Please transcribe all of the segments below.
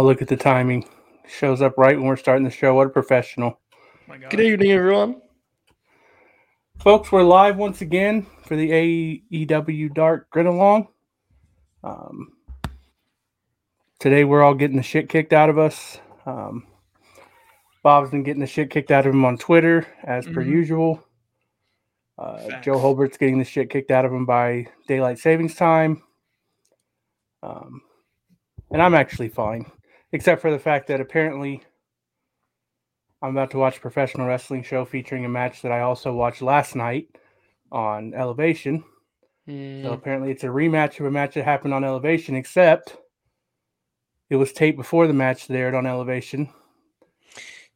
Oh, look at the timing. Shows up right when we're starting the show. What a professional. my God. Good evening, everyone. Folks, we're live once again for the AEW Dark Grinalong. Um, today, we're all getting the shit kicked out of us. Um, Bob's been getting the shit kicked out of him on Twitter, as per Mhm. usual. Uh, Joe Holbert's getting the shit kicked out of him by daylight savings time. Um, and I'm actually fine, except for the fact that apparently I'm about to watch a professional wrestling show featuring a match that I also watched last night on Elevation. Hmm. So apparently it's a rematch of a match that happened on Elevation, except it was taped before the match that aired on Elevation.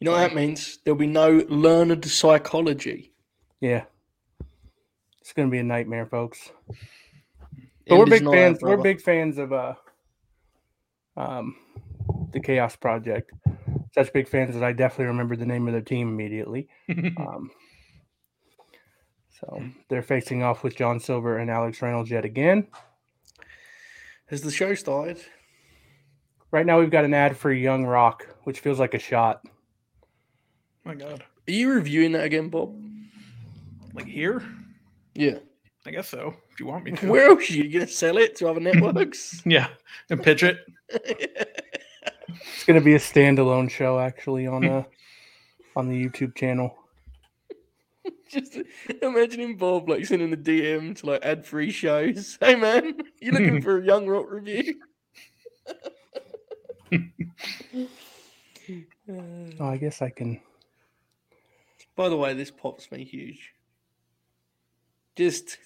You know what that means? There'll be no learned psychology. Yeah. It's gonna be a nightmare, folks. But End we're big fans. We're big fans of uh, um, the Chaos Project. Such big fans that I definitely remember the name of their team immediately. Um, so they're facing off with John Silver and Alex Reynolds yet again. Has the show started? Right now, we've got an ad for Young Rock, which feels like a shot. my God. Are you reviewing that again, Bob? Like here? Yeah. I guess so. If you want me to. Where else are you going to sell it to other networks? Yeah. And pitch it. It's going to be a standalone show, actually, on uh, on the YouTube channel. Just imagining Bob like sending a DM to like ad free shows. Hey man, you looking for a Young Rock review? Oh, I guess I can. By the way, this pops me huge. Just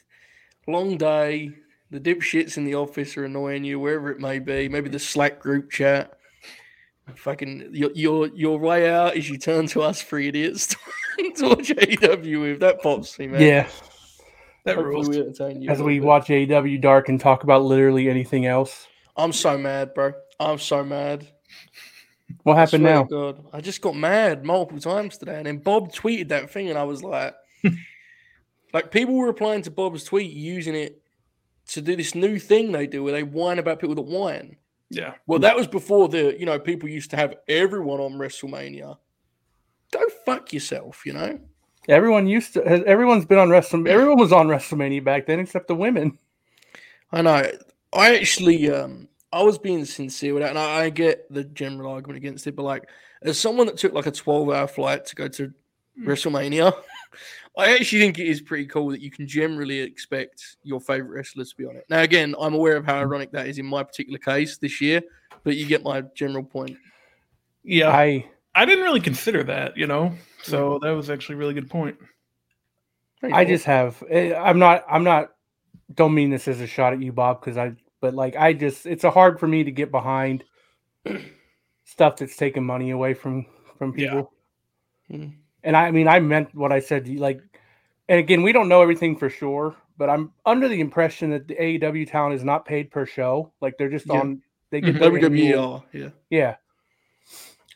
long day. The dipshits in the office are annoying you, wherever it may be. Maybe the Slack group chat. Fucking your your your way out is you turn to us three idiots to watch AEW with. That pops me, man. Yeah, That Hopefully rules. we as we bit. watch AEW Dark and talk about literally anything else. I'm so mad, bro. I'm so mad. What happened now? God, I just got mad multiple times today, and then Bob tweeted that thing, and I was like, like people were replying to Bob's tweet using it to do this new thing they do where they whine about people that whine. Yeah. Well, that was before the you know people used to have everyone on WrestleMania. Go fuck yourself, you know. Everyone used to. Has, everyone's been on WrestleMania. Everyone was on WrestleMania back then, except the women. I know. I actually, um, I was being sincere with that, and I, I get the general argument against it. But like, as someone that took like a twelve-hour flight to go to WrestleMania, I actually think it is pretty cool that you can generally expect your favorite wrestlers to be on it. Now, again, I'm aware of how mm-hmm. ironic that is in my particular case this year, but you get my general point. Yeah. I, I didn't really consider that, you know? So mm-hmm. that was actually a really good point. Very I cool. just have. eh, I'm not. I'm not. Don't mean this as a shot at you, Bob, because I. But like, I just. It's a hard for me to get behind stuff that's taking money away from from Yeah. people. Mm-hmm. And I mean, I meant what I said. Like, and again, we don't know everything for sure, but I'm under the impression that the AEW talent is not paid per show. Like, they're just Yeah. on. They get Mhm. WWE yeah. Yeah.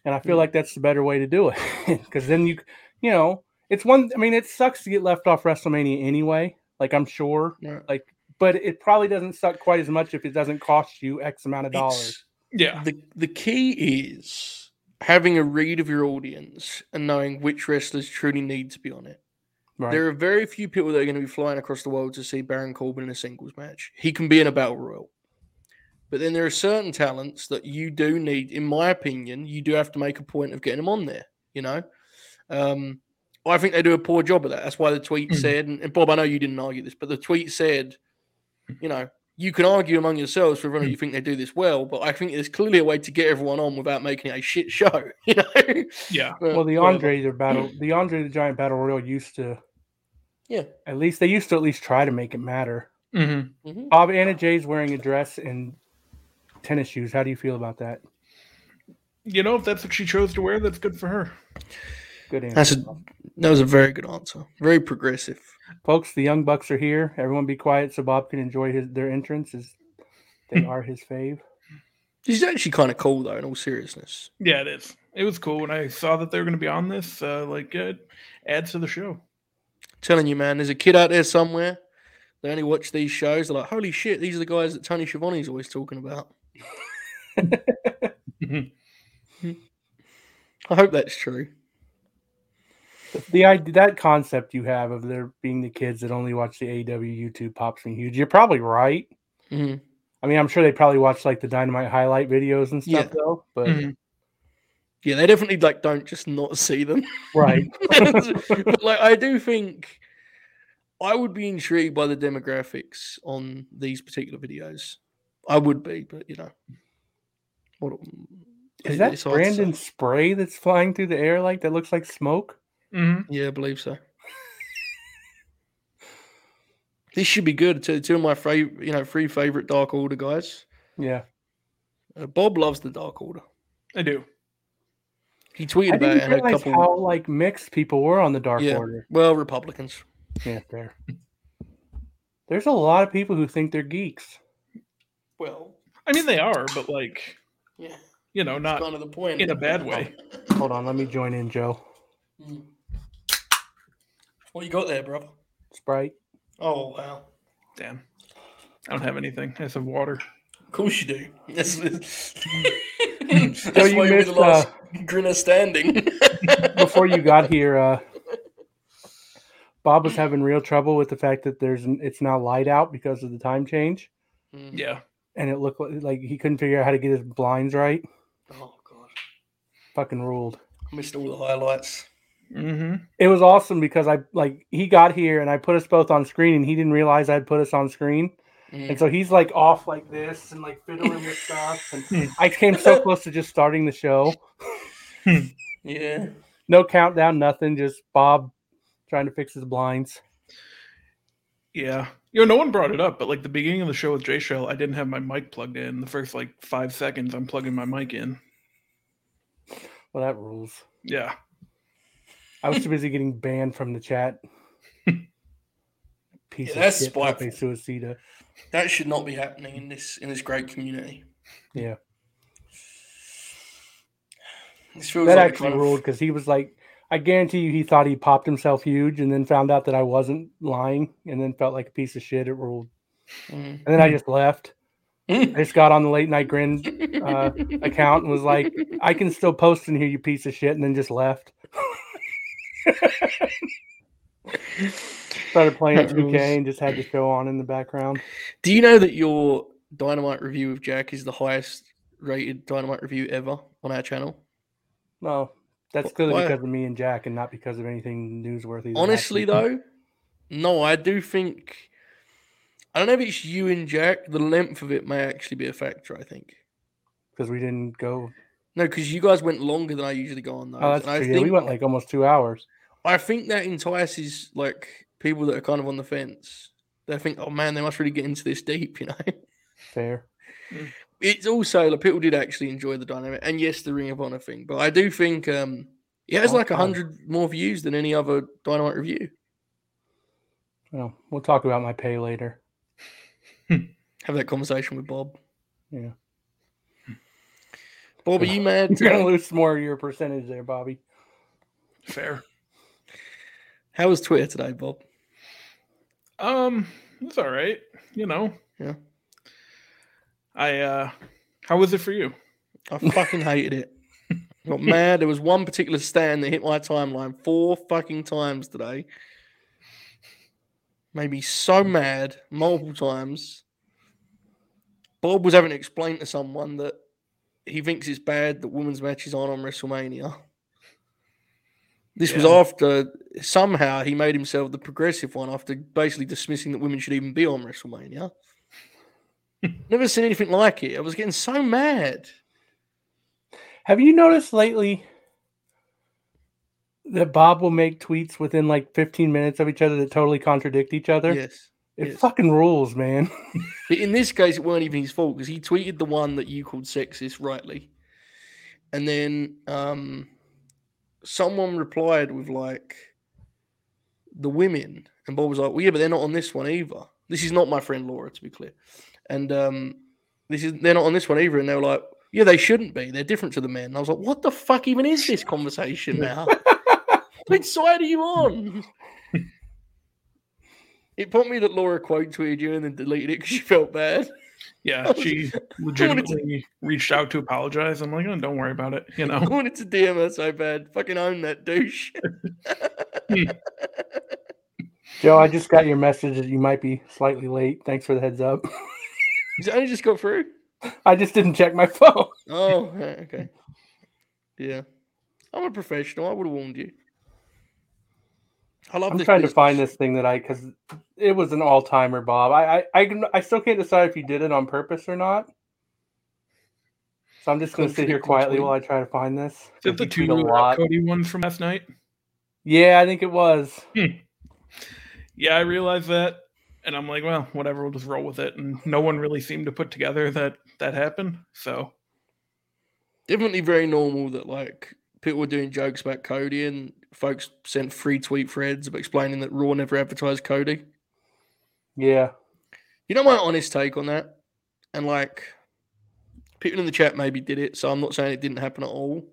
And I feel Yeah. like that's the better way to do it. Because then you, you know, it's one, I mean, it sucks to get left off WrestleMania anyway. Like, I'm sure. Right. Like, but it probably doesn't suck quite as much if it doesn't cost you X amount of dollars. It's- Yeah. the the key is having a read of your audience and knowing which wrestlers truly need to be on it. Right. There are very few people that are going to be flying across the world to see Baron Corbin in a singles match. He can be in a battle royal. But then there are certain talents that you do need, in my opinion, you do have to make a point of getting them on there, you know? Um, I think they do a poor job of that. That's why the tweet Mhm. said, and, and Bob, I know you didn't argue this, but the tweet said, you know, you can argue among yourselves for whether you think they do this well, but I think there's clearly a way to get everyone on without making it a shit show, you know? Yeah. But well, the. Andre the battle, the Andre the Giant Battle Royal used to, Yeah. at least they used to at least try to make it matter. hmm Mhm. Bob Anna Jay's wearing a dress and tennis shoes. How do you feel about that? You know, if that's what she chose to wear, that's good for her. Good answer. That's a, that was a very good answer. Very progressive. Folks, the Young Bucks are here. Everyone be quiet so Bob can enjoy his their entrance as they are his fave. He's actually kind of cool, though, in all seriousness. Yeah, it is. It was cool when I saw that they were going to be on this. Uh, like, it adds to the show. telling you, man, there's a kid out there somewhere. They only watch these shows. They're like, holy shit, these are the guys that Tony Schiavone's always talking about. I hope that's true. The idea that concept you have of there being the kids that only watch the AEW YouTube pops me huge. You're probably right. Mhm. I mean, I'm sure they probably watch like the dynamite highlight videos and stuff Yeah. though. But Mhm. Yeah, they definitely like don't just not see them. right, but like I do think I would be intrigued by the demographics on these particular videos. I would be, but you know. What is that it's hard to say. Brandon spray that's flying through the air like that looks like smoke? Mhm. Yeah, I believe so. This should be good. Two, two of my favorite, you know, three favorite Dark Order guys. Yeah, Uh, Bob loves the Dark Order. I do. He tweeted I about it didn't and a couple. how like mixed people were on the Dark Yeah. Order. Well, Republicans. Yeah, there. There's a lot of people who think they're geeks. Well, I mean, they are, but like, yeah, you know, not kind of the point. in a bad way. Hold on, let me join in, Joe. Mm. What you got there, brother? Sprite. Oh wow! Damn. I don't have anything. I just have water. Of course you do. That's, that's So you why you're missed the last uh, grinner standing. before you got here. Uh, Bob was having real trouble with the fact that there's it's now light out because of the time change, Mm. Yeah. and it looked like, like he couldn't figure out how to get his blinds right. Oh god, Fucking ruled. I missed all the highlights. Mm-hmm. It was awesome because I like he got here and I put us both on screen and he didn't realize I'd put us on screen. Mm. And so he's like off like this and like fiddling with stuff. And I came so close to just starting the show. Yeah. No countdown, nothing. Just Bob trying to fix his blinds. Yeah. You know, no one brought it up, but like the beginning of the show with J Shell, I didn't have my mic plugged in. The first like five seconds, I'm plugging my mic in. Well, that rules. Yeah. I was too busy getting banned from the chat. Piece Yeah, of that's shit. Pepe Suicida. That should not be happening in this in this great community. Yeah, This feels that like actually ruled because he was like, I guarantee you, he thought he popped himself huge, and then found out that I wasn't lying, and then felt like a piece of shit. It ruled, Mm. and then I just left. I just got on the late night grin uh, account and was like, I can still post in here, you piece of shit, and then just left. Started playing That 2K and just had the show on in the background. Do you know that your Dynamite review of Jack is the highest rated Dynamite review ever on our channel? No, that's Wh- clearly why- because of me and Jack, and not because of anything newsworthy. Honestly, though, no, I do think. I don't know if it's you and Jack. The length of it may actually be a factor. I think. because we didn't go. No, because you guys went longer than I usually go on those. Oh, that's true. think Yeah, we went like almost two hours. I think that entices like people that are kind of on the fence. They think, oh man, they must really get into this deep, you know. Fair. It's also like people did actually enjoy the dynamic, and yes, the Ring of Honor thing. But I do think um, it has Oh, like a hundred more views than any other Dynamite review. Well, we'll talk about my pay later. Have that conversation with Bob. Yeah. Bob, are you mad? You're gonna today? lose more of your percentage there, Bobby. Fair. How was Twitter today, Bob? Um, it's all right. You know. Yeah. I uh how was it for you? I fucking hated it. Got mad. There was one particular stand that hit my timeline four fucking times today. Made me so mad multiple times. Bob was having to explain to someone that he thinks it's bad that women's matches aren't on WrestleMania. This was after somehow he made himself the progressive one after basically dismissing that women should even be on WrestleMania. Never seen anything like it. I was getting so mad. Have you noticed lately that Bob will make tweets within like 15 minutes of each other that totally contradict each other? Yes. It yes. fucking rules, man. But in this case, it weren't even his fault because he tweeted the one that you called sexist rightly, and then um, someone replied with like the women, and Bob was like, "Well, yeah, but they're not on this one either. This is not my friend Laura, to be clear, and um, this is they're not on this one either." And they were like, "Yeah, they shouldn't be. They're different to the men." And I was like, "What the fuck even is this conversation now? Which side are you on?" It put me that Laura quote tweeted you and then deleted it because she felt bad. Yeah, she wanted to- legitimately reached out to apologize. I'm like, oh, don't worry about it. You know, I know, wanted to DM her so bad. Fucking own that douche. Hmm. Joe, I just got your message that you might be slightly late. Thanks for the heads up. Has it only just go through? I just didn't check my phone. Oh, okay. Yeah. I'm a professional. I would have warned you. I love I'm this trying to find this thing that I because it was an all timer, Bob. I, I I can I still can't decide if you did it on purpose or not. So I'm just going to sit here quietly while I try to find this. is 'cause it the two a uh, lot. Cody ones from last night? Yeah, I think it was. Yeah, I realized that, and I'm like, well, whatever, we'll just roll with it. And no one really seemed to put together that that happened. So Definitely very normal that like people were doing jokes about Cody and folks sent free tweet threads about explaining that Raw never advertised Cody. Yeah. You know my honest take on that? And like people in the chat maybe did it, so I'm not saying it didn't happen at all.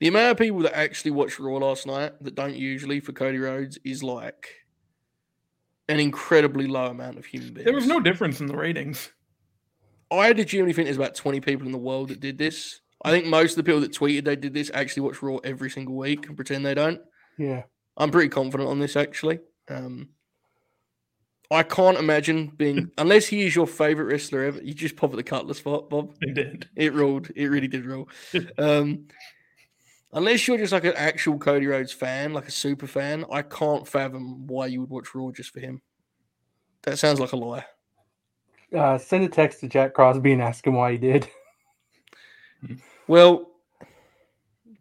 The amount of people that actually watched Raw last night that don't usually for Cody Rhodes is like an incredibly low amount of human beings. there was no difference in the ratings. I genuinely think there's about 20 people in the world that did this. I think most of the people that tweeted they did this actually watch Raw every single week and pretend they don't. Yeah. I'm pretty confident on this actually. Um, I can't imagine being unless he is your favorite wrestler ever. You just pop at the cutlass spot, Bob. They did. It ruled. It really did rule. Um, unless you're just like an actual Cody Rhodes fan, like a super fan, I can't fathom why you would watch Raw just for him. That sounds like a lie. Uh, send a text to Jack Crosby and ask him why he did. Well,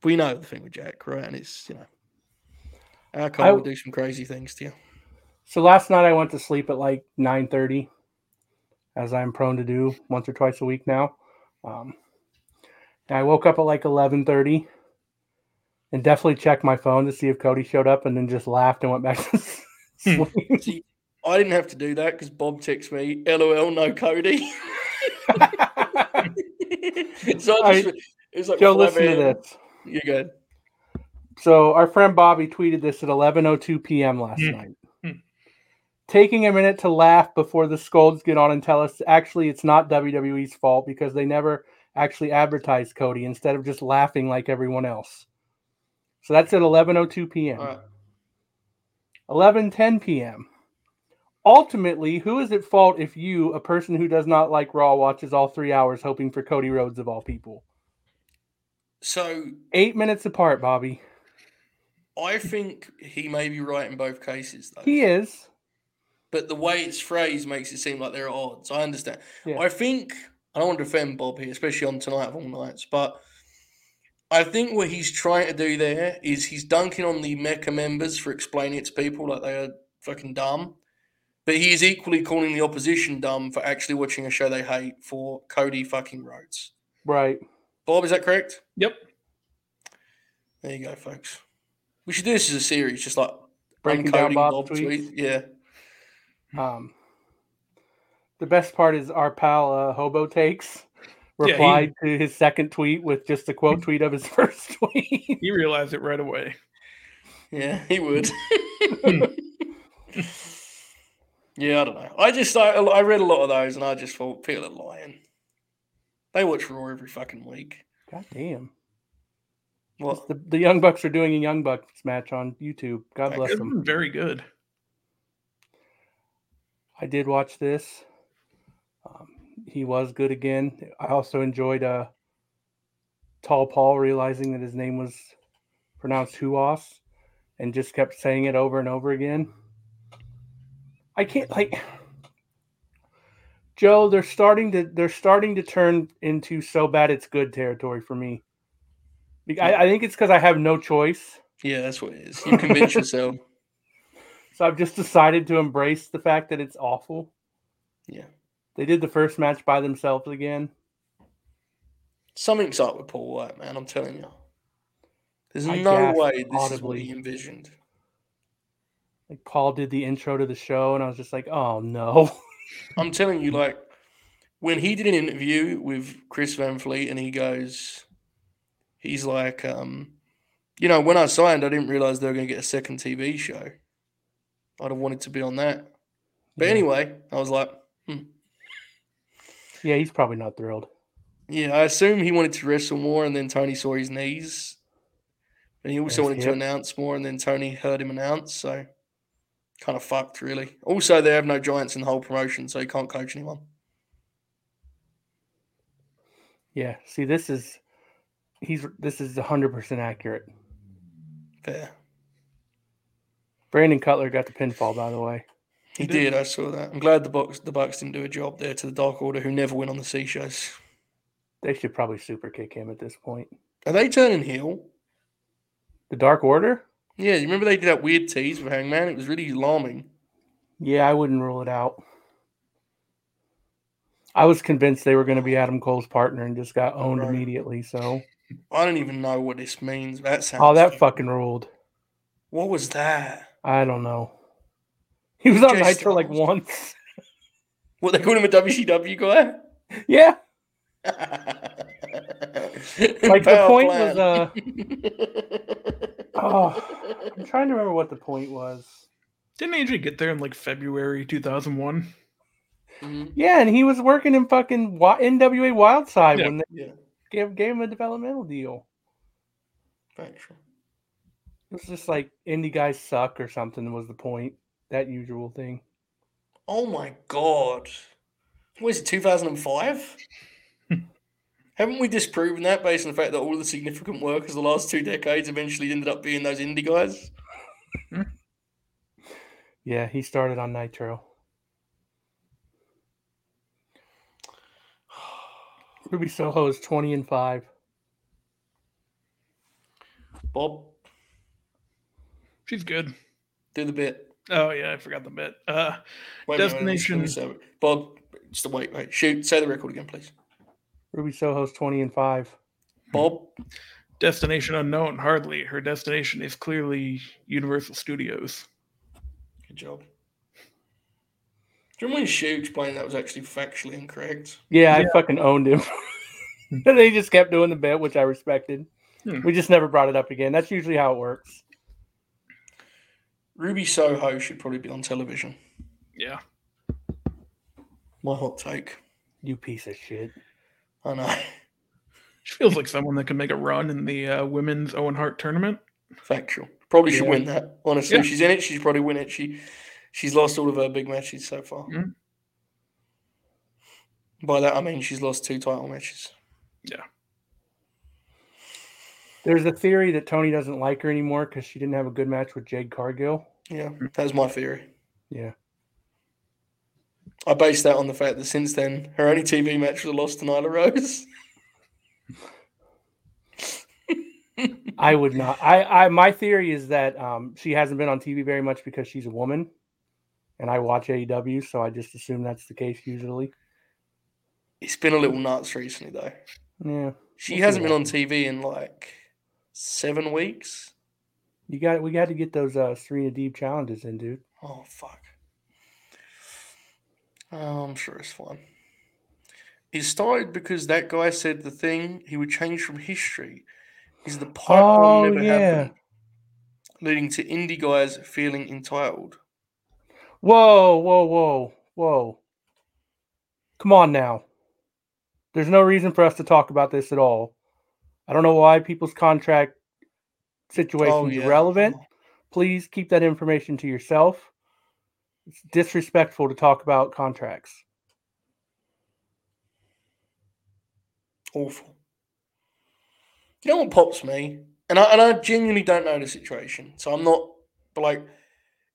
we know the thing with Jack, right? And it's you know, our Cole I- will do some crazy things to you. So last night I went to sleep at like 9:30, as I'm prone to do once or twice a week now. Um, and I woke up at like 11:30, and definitely checked my phone to see if Cody showed up, and then just laughed and went back to sleep. See, I didn't have to do that because Bob texted me, "LOL, no Cody." so I just, it was like Joe, 5 listen to this. You're good? So our friend Bobby tweeted this at 11:02 p.m. last Hmm. night. Hmm. Taking a minute to laugh before the scolds get on and tell us actually it's not WWE's fault because they never actually advertised Cody instead of just laughing like everyone else. So that's at 11:02 p.m. All right. 11:10 p.m. Ultimately, who is at fault if you, a person who does not like Raw, watches all three hours hoping for Cody Rhodes of all people? So Eight minutes apart, Bobby. I think he may be right in both cases, though. He is. but the way it's phrased makes it seem like there are odds. I understand. Yeah. I think I don't want to defend Bob here, especially on tonight of all nights, but I think what he's trying to do there is he's dunking on the Mecca members for explaining it to people like they are fucking dumb. But he is equally calling the opposition dumb for actually watching a show they hate for Cody fucking Rhodes. Right. Bob, is that correct? Yep. There you go, folks. We should do this as a series, just like Breaking down uncoding Bob's Bob tweets. tweets. Yeah. Um, the best part is our pal uh, Hobo Takes Yeah, he- replied to his second tweet with just a quote tweet of his first tweet. He realized it right away. Yeah, he would. yeah, I don't know. I just I, I read a lot of those and I just thought people are lying. They watch Raw every fucking week. God damn. Well, The, the Young Bucks are doing a Young Bucks match on YouTube. God bless them. very good. I did watch this. Um, he was good again. I also enjoyed uh, Tall Paul realizing that his name was pronounced Huas and just kept saying it over and over again. I can't like Joe. They're starting to they're starting to turn into so bad it's good territory for me. I, I think it's because I have no choice. Yeah, that's what it is. You convince yourself. So I've just decided to embrace the fact that it's awful. Yeah. They did the first match by themselves again. Something's up with Paul Wight, man. I'm telling you. There's I no way this is what he envisioned. Like Paul did the intro to the show, and I was just like, "Oh no!" I'm telling you, like, when he did an interview with Chris Van Vliet and he goes, he's like, um, you know, when I signed, I didn't realize they were going to get a second TV show. I'd have wanted to be on that. But Yeah. anyway, I was like, hmm. Yeah, he's probably not thrilled. Yeah, I assume he wanted to wrestle more, and then Tony saw his knees. And he also wanted to announce more, and then Tony heard him announce. So, kind of fucked, really. Also, they have no giants in the whole promotion, so you can't coach anyone. Yeah. See, this is he's this is hundred percent accurate. Fair. Brandon Cutler got the pinfall, by the way. He, He did. did. I saw that. I'm glad the Bucks the Bucks didn't do a job there to the Dark Order, who never win on the C shows. They should probably super kick him at this point. Are they turning heel? The Dark Order? Yeah, you remember they did that weird tease with Hangman? It was really alarming. Yeah, I wouldn't rule it out. I was convinced they were going to be Adam Cole's partner and just got owned Right. immediately. So, I don't even know what this means. That sounds. oh, that fucking ruled. What was that? I don't know. He was on Jay Nitro like once. What they called him a WCW guy? Yeah, like like the point was. uh Oh, I'm trying to remember what the point was. Didn't AJ get there in like February 2001? Mhm, Yeah, and he was working in fucking NWA Wildside Yeah. when they yeah, gave, gave him a developmental deal. factual. It was just like indie guys suck or something was the point. That usual thing. Oh my god. What is it, 2005? Haven't we disproven that based on the fact that all the significant workers of the last two decades eventually ended up being those indie guys? Yeah, he started on Nitro. Ruby Soho is 20 and 5. Bob, She's good. do the bit. Oh yeah, I forgot the bit. Uh, Wait a minute, let me- let me Destination- say it. Bob, just wait, wait. Shoot, say the record again, please. Ruby Soho's 20 and 5. Bob, destination unknown. Hardly. Her destination is clearly Universal Studios. good job. Do you remember when Shoot explained that was actually factually incorrect? Yeah, Yeah. I fucking owned him. they just kept doing the bit, which I respected. Hmm. We just never brought it up again. That's usually how it works. Ruby Soho should probably be on television. Yeah. My hot take. You piece of shit. I know. She feels like someone that can make a run in the uh, women's Owen Hart tournament. Factual. Probably should Yeah. win that. Honestly, Yeah. if she's in it, She's probably win it. She she's lost all of her big matches so far. Mhm. By that I mean she's lost two title matches. Yeah. There's a theory that Tony doesn't like her anymore because she didn't have a good match with Jade Cargill. Yeah, that's my theory. Yeah. I base that on the fact that since then her only TV match was a loss to Nyla Rose. I would not. I, I my theory is that um, she hasn't been on TV very much because she's a woman, and I watch AEW, so I just assume that's the case usually. It's been a little nuts recently though. Yeah, She hasn't been on TV in like seven weeks. you got we got to get those uh, Serena Deeb challenges in, dude. Oh fuck. Oh, I'm sure it's fine. It started because that guy said the thing he would change from history is the pipe Oh, never yeah. happened, leading to indie guys feeling entitled. Whoa, whoa, whoa, whoa! Come on now. There's no reason for us to talk about this at all. I don't know why people's contract situation Oh, is yeah. irrelevant. Please keep that information to yourself. It's disrespectful to talk about contracts. Awful. You know what pops me? And I, and I genuinely don't know the situation. So I'm not, but like,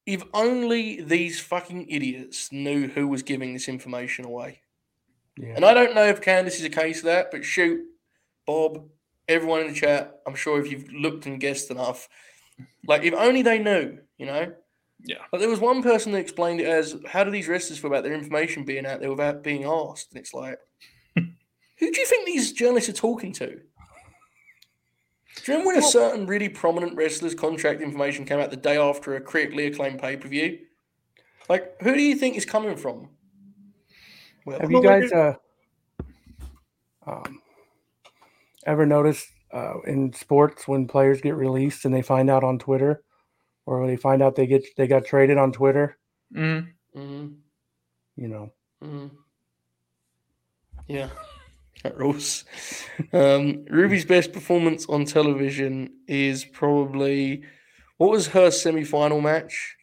if only these fucking idiots knew who was giving this information away. Yeah. And I don't know if Candace is a case of that, but shoot, Bob, everyone in the chat, I'm sure if you've looked and guessed enough, like if only they knew, you know? Yeah. But there was one person that explained it as how do these wrestlers feel about their information being out there without being asked? And it's like, who do you think these journalists are talking to? Do you remember when a certain really prominent wrestler's contract information came out the day after a critically acclaimed pay per view? Like, who do you think is coming from? Well, Have you guys uh, um, ever noticed uh, in sports when players get released and they find out on Twitter, or when they find out they get they got traded on Twitter? Mm. Mhm, You know, mhm. Yeah, that rules. Um, Ruby's best performance on television is probably what was her semi-final match?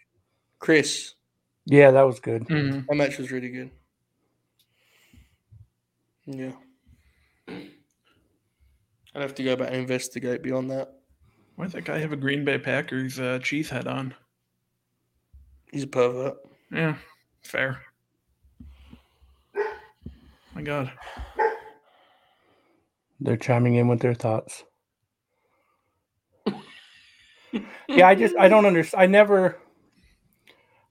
Chris, Yeah, that was good. Mhm. that match was really good. Yeah, I'd have to go back and investigate beyond that. Why did that guy have a Green Bay Packers uh, Chief head on? He's a pervert. Yeah, fair. My God. They're chiming in with their thoughts. yeah, I just I don't understand. I never,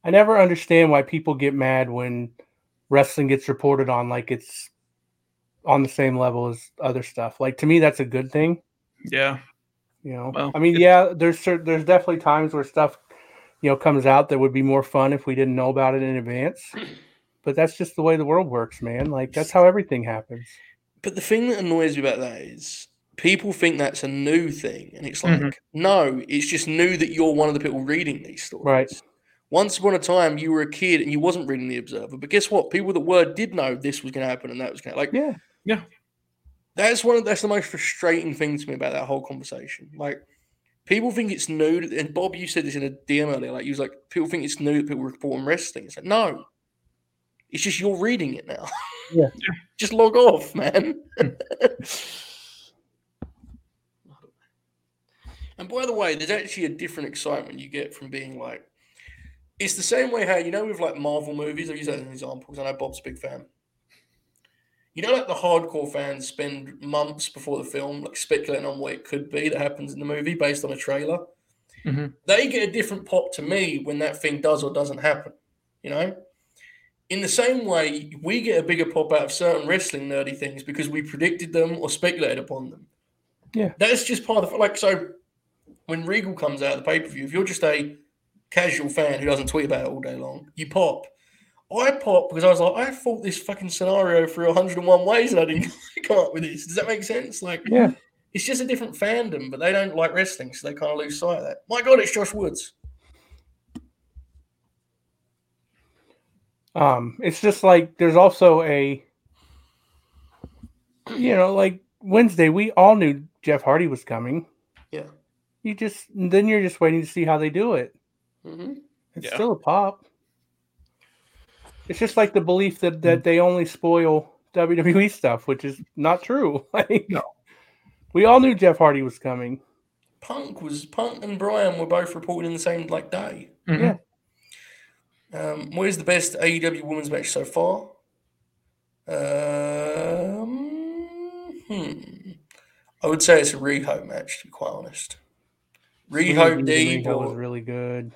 I never understand why people get mad when wrestling gets reported on like it's on the same level as other stuff. Like to me, that's a good thing. Yeah. You know, Well, I mean, it- yeah, there's cer- there's definitely times where stuff, you know, comes out that would be more fun if we didn't know about it in advance. But that's just the way the world works, man. Like that's how everything happens. But the thing that annoys me about that is people think that's a new thing, and it's like, Mhm. no, it's just new that you're one of the people reading these stories. Right. Once upon a time, you were a kid and you wasn't reading the Observer, but guess what? People that were did know this was going to happen and that was going to like. Yeah, yeah. That's one of that's the most frustrating thing to me about that whole conversation. Like, people think it's new, and Bob, you said this in a DM earlier. Like, you was like, people think it's new that people report on wrestling. It's like, no, it's just you're reading it now. Yeah. just log off, man. and by the way, there's actually a different excitement you get from being like, it's the same way how you know with like Marvel movies. I'll use that as an example because I know Bob's a big fan. You know, like the hardcore fans spend months before the film, like speculating on what it could be that happens in the movie based on a trailer. Mhm. They get a different pop to me when that thing does or doesn't happen. You know, in the same way, we get a bigger pop out of certain wrestling nerdy things because we predicted them or speculated upon them. Yeah. that's just part of the like. So when Regal comes out of the pay per view, if you're just a casual fan who doesn't tweet about it all day long, you pop. I pop because I was like, I thought this fucking scenario through 101 ways and I didn't come up with this. Does that make sense? Like, Yeah. it's just a different fandom, but they don't like wrestling, so they kind of lose sight of that. My God, it's Josh Woods. Um, it's just like there's also a, you know, like Wednesday, we all knew Jeff Hardy was coming. Yeah. You just then you're just waiting to see how they do it. Mm-hmm. It's Yeah. still a pop. It's just like the belief that that they only spoil WWE stuff, which is not true. Like, No. we all knew Jeff Hardy was coming. Punk was Punk and Brian were both reported in the same like day. Mhm. Yeah. Um, where's the best AEW women's match so far? Um, hmm. I would say it's a Riho match, to be quite honest. Riho Sweet Deeb. Was really good.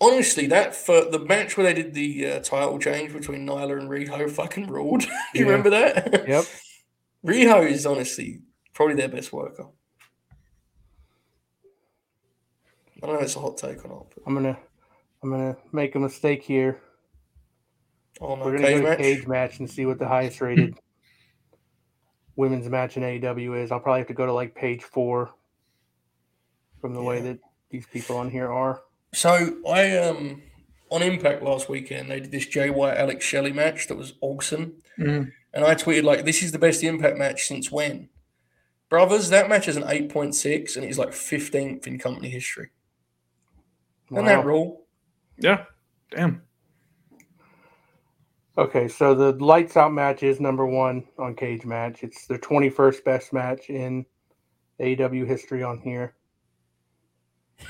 Honestly, that for the match where they did the uh, title change between Nyla and Riho fucking ruled. You Yeah. remember that? Yep. Riho is honestly probably their best worker. I don't know if it's a hot take or not. But, I'm gonna I'm gonna make a mistake here. oh no, We're gonna cage go to match. cage match and see what the highest rated women's match in AEW is. I'll probably have to go to like page four from the way that these people on here are. So I um on Impact last weekend they did this Jay White Alex Shelley match that was awesome, Mhm. and I tweeted like, "This is the best Impact match since when?" Brothers, that match is an eight point six, and it's like fifteenth in company history. Isn't that rule? Yeah. Damn. Okay, so the lights out match is number one on Cage Match. It's their 21st best match in AEW history on here.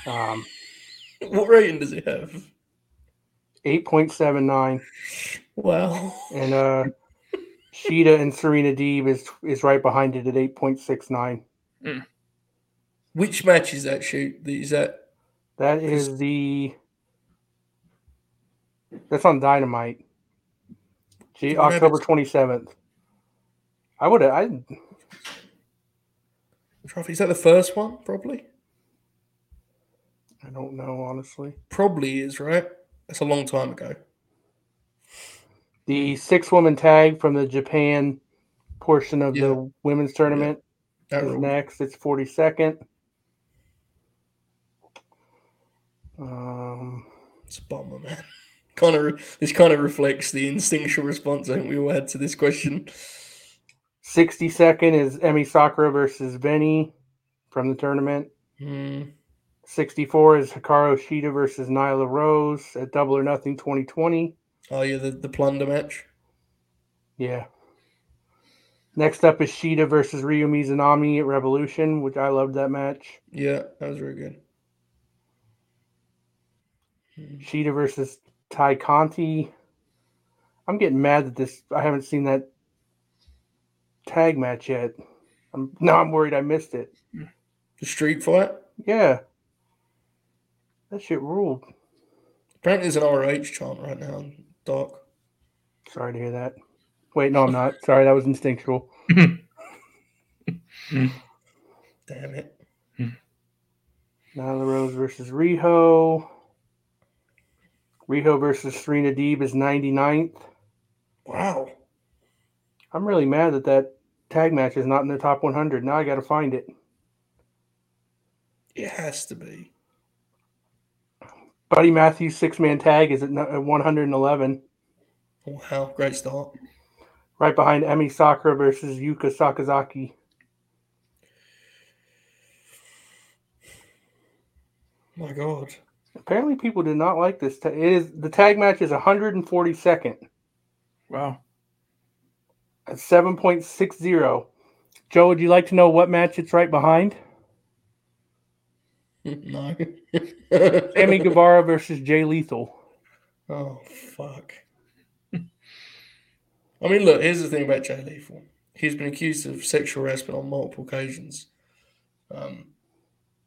Um, What rating does it have? 8.79. Wow. And uh, Shida and Serena Deeb is is right behind it at 8.69. Which match is that? Shoot, is that That is the. That's on Dynamite. Gee, October 27th. I would have. I trophy? Is that the first one? Probably. I don't know honestly. Probably is right. That's a long time ago. The six woman tag from the Japan portion of Yeah. the women's tournament is rule. next. It's 42nd. Um, It's a bummer, man. kind of this kind of reflects the instinctual response I think we all had to this question. 62nd is Emi Sakura versus VENY from the tournament. Hmm. 64 is Hikaru Shida versus Nyla Rose at Double or Nothing 2020. Oh yeah, the, the plunder match. Yeah. Next up is Shida versus Ryo Mizunami at Revolution, which I loved that match. Yeah, that was very good. Shida versus Tay Conti. I'm getting mad that this I haven't seen that tag match yet. I'm now I'm worried I missed it. The street fight. Yeah. That shit ruled. Apparently, there's an RH chant right now, Doc. Sorry to hear that. Wait, no, I'm not. Sorry, that was instinctual. Damn it. Nyla Rose versus Riho. Riho versus Serena Deeb is 99th. Wow. I'm really mad that that tag match is not in the top 100. Now I got to find it. It has to be. Buddy Matthews six man tag is at no- at 111, Wow, great start. right behind Emi Sakura versus Yuka Sakazaki. My God. Apparently, people did not like this. Ta- it is the tag match is 142nd Wow. at 7.60. Joe, would you like to know what match it's right behind? No. Sammy Guevara versus Jay Lethal. Oh fuck. I mean, look. Here's the thing about Jay Lethal. He's been accused of sexual harassment on multiple occasions. Um,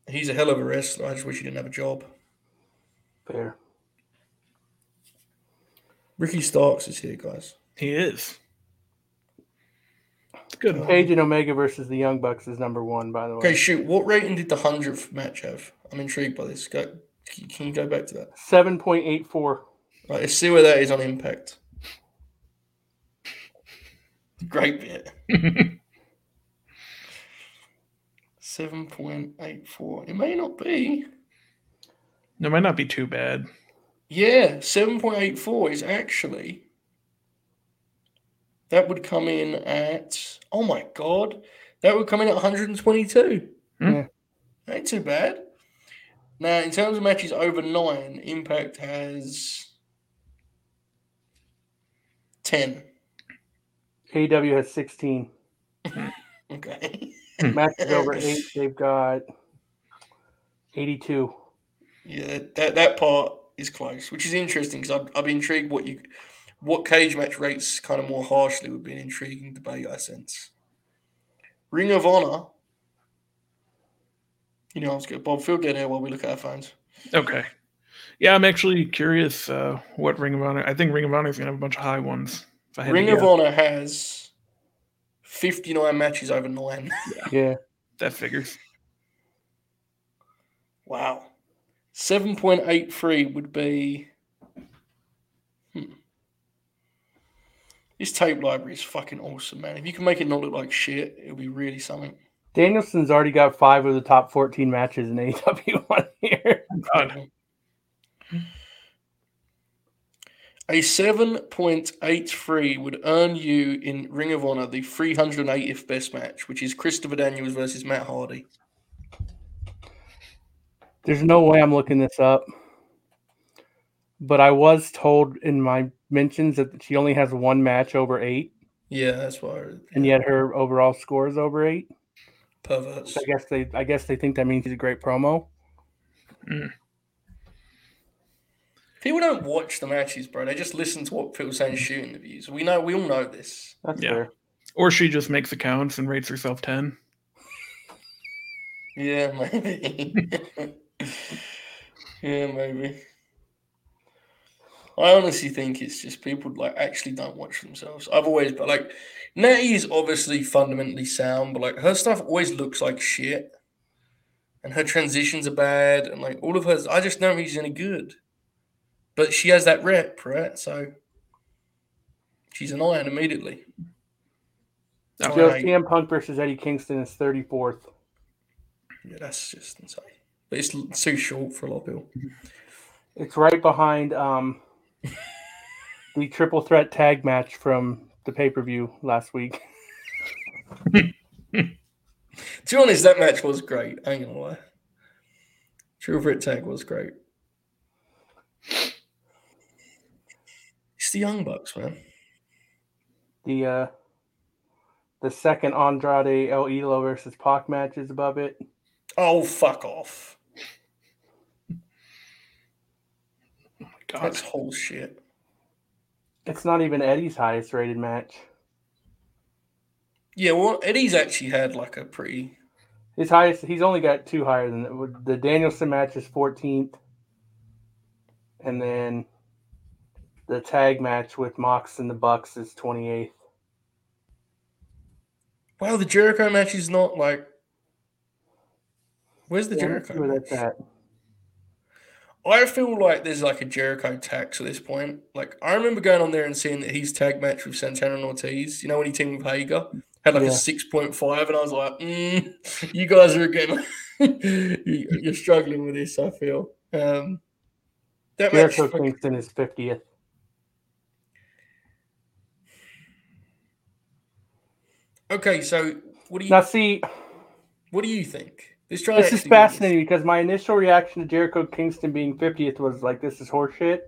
he's a hell of a wrestler. I just wish he didn't have a job. Fair. Ricky Starks is here, guys. He is. It's good. Page and Omega versus the Young Bucks is number one, by the way. Okay, shoot. What rating did the hundredth match have? I'm intrigued by this. Go. Can can you go back to that? 7.84. Right, let's see where that is on Impact. Great bit. Seven point eight four. It may not be. It might not be too bad. Yeah, seven point eight four is actually. That would come in at. Oh my god, that would come in at one hundred and twenty-two. Hmm. Yeah. Ain't too bad. Now, in terms of matches over nine, Impact has ten. AEW has 16. Okay. Matches over eight, they've got 82. Yeah, that that part is close, which is interesting because I'd, I'd be intrigued what you what cage match rates kind of more harshly would be an intriguing debate. I sense. Ring of Honor. You know, let's get Bob. Feel good here while we look at our phones. Okay. Yeah, I'm actually curious uh, what Ring of Honor. I think Ring of Honor is gonna have a bunch of high ones. If I had Ring of. Honor has fifty nine matches over nine. Yeah. that figures. wow, seven point eight three would be. This tape library is fucking awesome, man. If you can make it not look like shit, it'll be really something. Danielson's already got five of the top 14 matches in AEW one year. God. A 7.83 would earn you in Ring of Honor the 380th best match, which is Christopher Daniels versus Matt Hardy. There's no way I'm looking this up. But I was told in my mentions that she only has one match over eight, Yeah, that's why. I- and yet her overall score is over eight. perverts. I guess they I guess they think that means he's a great promo. Mm. People don't watch the matches, bro. They just listen to what people say in shoot interviews. We know, we all know this. That's Yeah. fair. Or she just makes accounts and rates herself ten. Yeah, maybe. yeah, maybe. I honestly think it's just people like actually don't watch themselves. I've always, but like, Natty is obviously fundamentally sound, but like her stuff always looks like shit, and her transitions are bad, and like all of hers, I just don't think she's any good. But she has that rep, right? So she's an iron immediately. Joe Right. CM Punk versus Eddie Kingston is 34th. Yeah, that's just insane. But it's too short for a lot of people. It's right behind um, the triple threat tag match from the pay per view last week. To be honest, that match was great. I ain't gonna lie. Triple threat tag was great. It's the Young Bucks, man. The uh, the second Andrade El Idolo versus Pac match is above it. Oh, fuck off. God. That's whole shit. It's not even Eddie's highest rated match. Yeah, well, Eddie's actually had like a pretty. His highest, he's only got two higher than that. The Danielson match is 14th. And then the tag match with Mox and the Bucks is 28th. Wow, the Jericho match is not like. Where's the Yeah, Jericho? where match? that's at. I feel like there's like a Jericho tax at this point. Like I remember going on there and seeing that his tag match with Santana and Ortiz, you know, when he teamed with Hager, had like Yeah. a six point five, and I was like, mm, you guys are again, you- you're struggling with this. I feel um, that match. Jericho Kingston is 50th. Okay, so what do you Now, see, what do you think? This try this to is actually do this. fascinating because my initial reaction to Jericho Kingston being 50th was like, this is horseshit.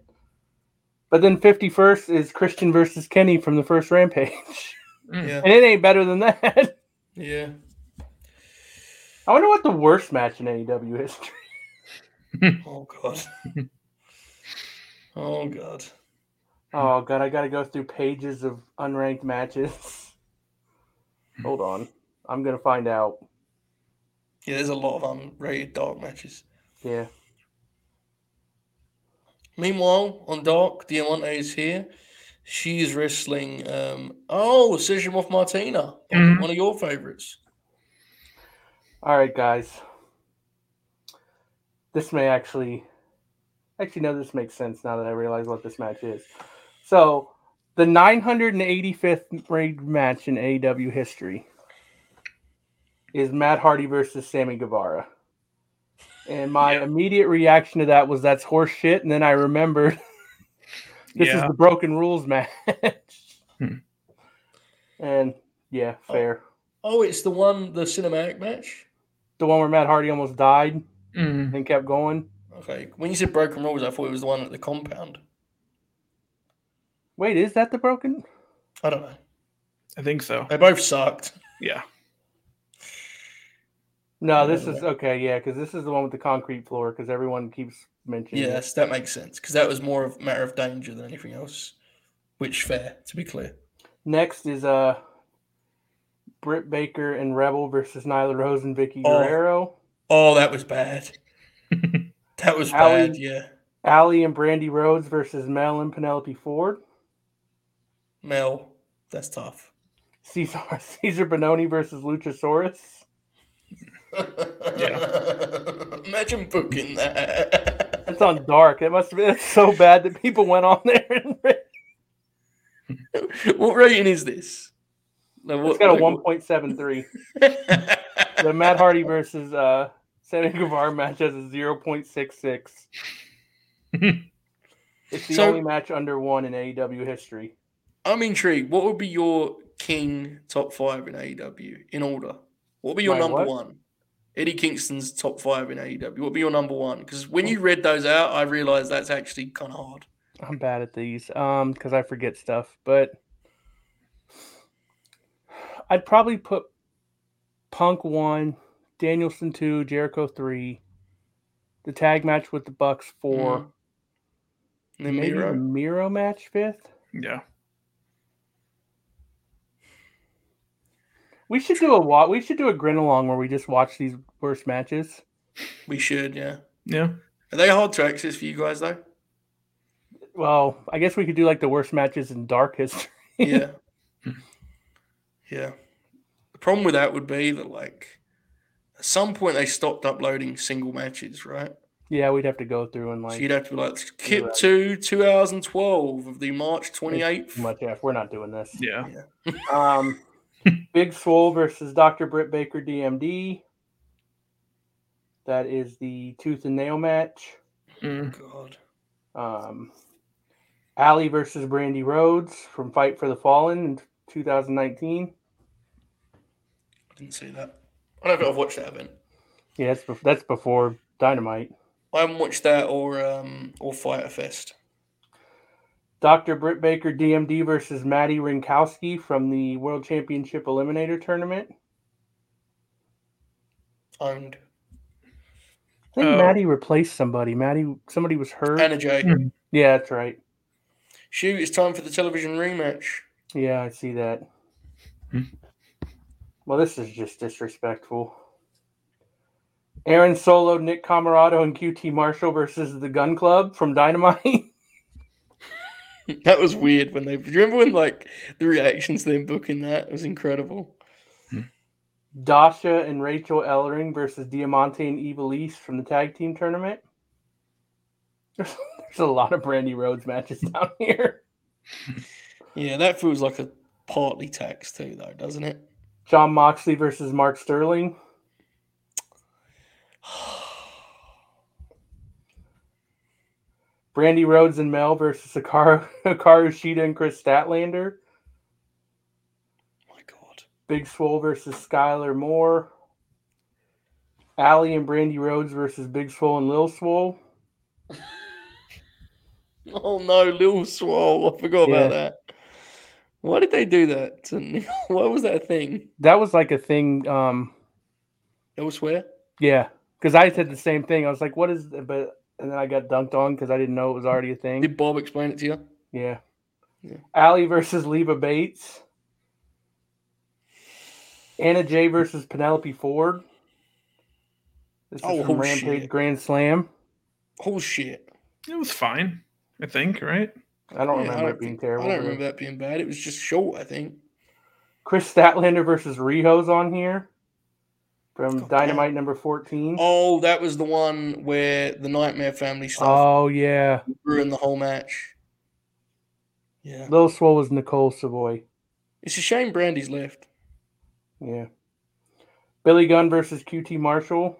But then 51st is Christian versus Kenny from the first Rampage. Mm. Yeah, and it ain't better than that. yeah. I wonder what the worst match in AEW history. Oh god. oh god. Oh god, I gotta go through pages of unranked matches. Hold on. I'm gonna find out. Yeah, there's a lot of unrated dark matches. Yeah. Meanwhile, on Dark, Diamante is here. She is wrestling. Um, oh, Sejimov Martina, Mhm. one of your favorites. Alright guys. This may actually actually no, this makes sense now that I realize what this match is. So the 985th ranked match in AEW history is Matt Hardy versus Sammy Guevara. And my Yeah. immediate reaction to that was that's horse shit. And then I remembered this is the broken rules match. Hmm. And yeah, fair. Oh, it's the one, the cinematic match. The one where Matt Hardy almost died Mm. and kept going. Okay, when you said broken rules, I thought it was the one at the compound. Wait, is that the broken? I don't know. I think so. They both sucked. Yeah. No, this is okay. Yeah, because this is the one with the concrete floor. Because everyone keeps mentioning. it. Yes, that makes sense because that was more of a matter of danger than anything else. Which fair, to be clear. Next is uh, Britt Baker and Rebel versus Nyla Rose and Vicky Oh. Guerrero. Oh, that was bad. That was Allie- bad. Yeah, Allie and Brandi Rhodes versus Mel and Penelope Ford. Mel, that's tough. Cezar Cezar Bononi versus Luchasaurus. Imagine booking that. That's on dark. It must have been so bad that people went on there and what rating is this? No, it's what- got a like, one point seven three. The Matt Hardy versus uh Sammy Guevara match has a zero point six six. It's the So- only match under one in AEW history. I'm intrigued. What would be your king top five in AEW in order? What would be your My number what? one? Eddie Kingston's top five in AEW. What would be your number one? Because when you read those out, I realized that's actually kind of hard. I'm bad at these um because I forget stuff, but I'd probably put Punk one, Danielson two, Jericho three, the tag match with the Bucks four. And then maybe Miro. the Miro match fifth. Yeah. We should do a wa- We should do a grin along where we just watch these worst matches. We should, yeah. Yeah. Are they hard to access for you guys though? Well, I guess we could do like the worst matches in Dark history. Yeah. yeah. The problem with that would be that like at some point they stopped uploading single matches, right? yeah, we'd have to go through and so like you'd have to be like skip that. to 2012 of the March 28th. much. Yeah, we're not doing this. Yeah. Um, Big Swole versus Dr. Britt Baker DMD. That is the tooth and nail match. Mm. God. Um, Allie versus Brandi Rhodes from Fight for the Fallen in 2019. I Didn't see that. I don't think I've watched that event. Yeah, that's, bef- that's before Dynamite. I haven't watched that or um or Fighter Fest. Dr. Britt Baker DMD versus Madi Wrenkowski from the World Championship Eliminator Tournament. Owned. I think Oh. Madi replaced somebody. Maddie, somebody was hurt. Anna Jay. Hmm. yeah, that's right. Shoot, it's time for the television rematch. Yeah, I see that. Hmm. Well, this is just disrespectful. Aaron Solo, Nick Comoroto, and QT Marshall versus the Gunn Club from Dynamite. That was weird when they. Do you remember when like the reactions to them booking that it was incredible? Hmm. Dasha and Rachel Ellering versus Diamante and Ivelisse from the tag team tournament. There's, there's a lot of Brandi Rhodes matches down here. Yeah, that feels like a partly tax too, though, doesn't it? Jon Moxley versus Mark Sterling. Brandi Rhodes and Mel versus Hikaru, Hikaru Shida and Kris Statlander. My God. Big Swole versus Skylar Moore. Allie and Brandi Rhodes versus Big Swole and Lil Swole. Oh no, Lil Swole. I forgot Yeah. about that. Why did they do that? Why was that thing? That was like a thing. Um, Elsewhere? yeah, because I said the same thing. I was like, "What is?" But and then I got dunked on because I didn't know it was already a thing. Did Bob explain it to you? Yeah. Yeah. Allie versus Leva Bates. Anna Jay versus Penelope Ford. This is Oh, from oh, Rampage shit. Grand Slam. Oh shit. It was fine, I think, right? I don't Yeah, remember I it being think- terrible. I don't remember that being bad. It was just short, I think. Kris Statlander versus Riho's on here from God Dynamite number 14. Oh, that was the one where the Nightmare Family stuff Oh, yeah. ruined the whole match. Yeah. Little Swole was Nicole Savoy. It's a shame Brandi's left. Yeah. Billy Gunn versus QT Marshall.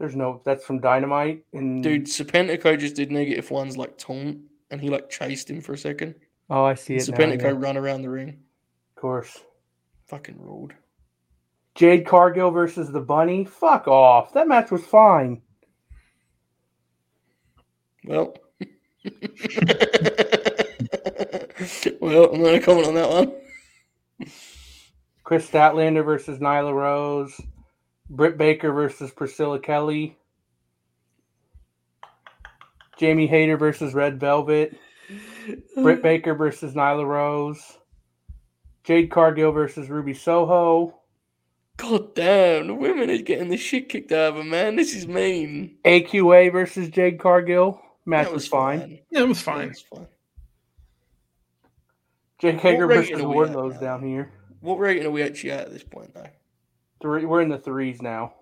There's no, that's from Dynamite. And Dude, Serpentico just did negative ones like taunt and he like chased him for a second. Oh, I see it. Now, Serpentico yeah, run around the ring. of course. Fucking ruled. Jade Cargill versus the Bunny. Fuck off. That match was fine. Well. well, I'm not going to comment on that one. Kris Statlander versus Nyla Rose. Britt Baker versus Priscilla Kelly. Jamie Hayter versus Red Velvet. Britt Baker versus Nyla Rose. Jade Cargill versus Ruby Soho. God damn, the women are getting the shit kicked out of them, man. This is mean. AQA versus Jade Cargill. Match That was, fine. Yeah, it was That fine. was fine. Jake Hager rating versus are Wardlow's down here. What rating are we actually at at this point, though? Three, we're in the threes now.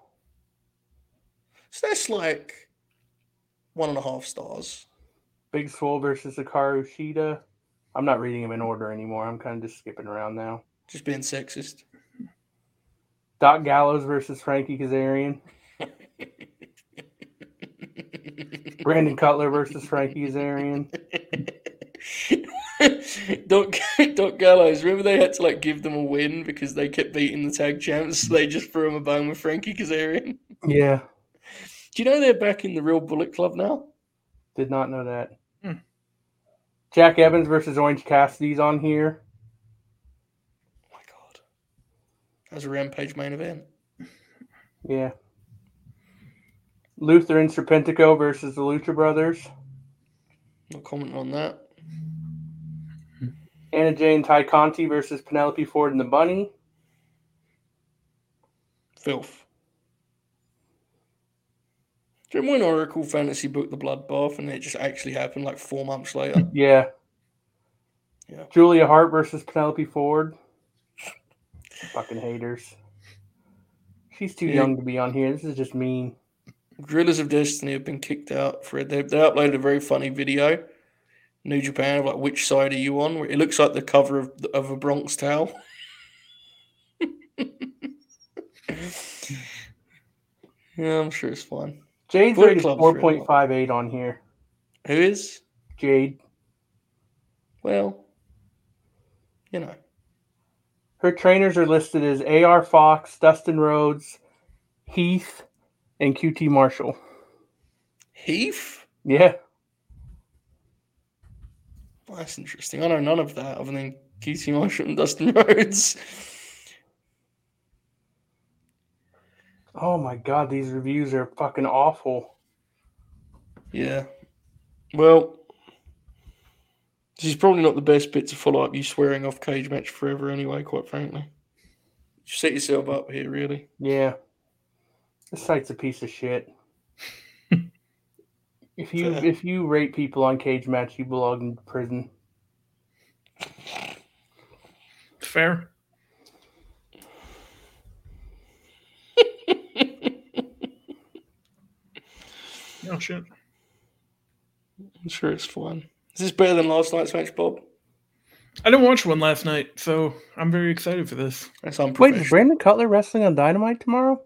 So that's like one and a half stars. Big Swole versus Hikaru Shida. I'm not reading them in order anymore. I'm kind of just skipping around now. Just being sexist. Doc Gallows versus Frankie Kazarian. Brandon Cutler versus Frankie Kazarian. Doc, Doc Gallows, remember they had to like give them a win because they kept beating the tag champs, so they just threw them a bone with Frankie Kazarian. Yeah, Do you know they're back in the real Bullet Club now? did not know that. Hmm. Jack Evans versus Orange Cassidy's on here. Oh my god. Was a Rampage main event. Yeah. Luther and Serpentico versus the Lucha Brothers. No comment on that. Anna Jane Tay Conti versus Penelope Ford and the Bunny. Filth. Do you remember when Oracle Fantasy booked the Bloodbath and it just actually happened like four months later? Yeah. Yeah. Julia Hart versus Penelope Ford. Fucking haters. She's too Yeah. young to be on here. This is just mean. Drillers of Destiny have been kicked out for it. They, they uploaded a very funny video, New Japan, of like which side are you on? It looks like the cover of, of a Bronx towel. yeah, I'm sure it's fine. Jade's rated Club's really 4.58 on here. Who is? Jade. Well, you know. Her trainers are listed as AR Fox, Dustin Rhodes, Heath, and QT Marshall. Heath? Yeah. That's interesting. I know none of that other than QT Marshall and Dustin Rhodes. Oh my god, these reviews are fucking awful. Yeah. Well, this is probably not the best bit to follow up you swearing off Cagematch forever anyway, quite frankly. You set yourself up here, really. Yeah. This site's a piece of shit. if you Fair. if you rate people on Cagematch, you belong in prison. Fair. oh shit. I'm sure it's fun. Is this better than last night's match, Bob? I didn't watch one last night, so I'm very excited for this. That's Wait, is Brandon Cutler wrestling on Dynamite tomorrow?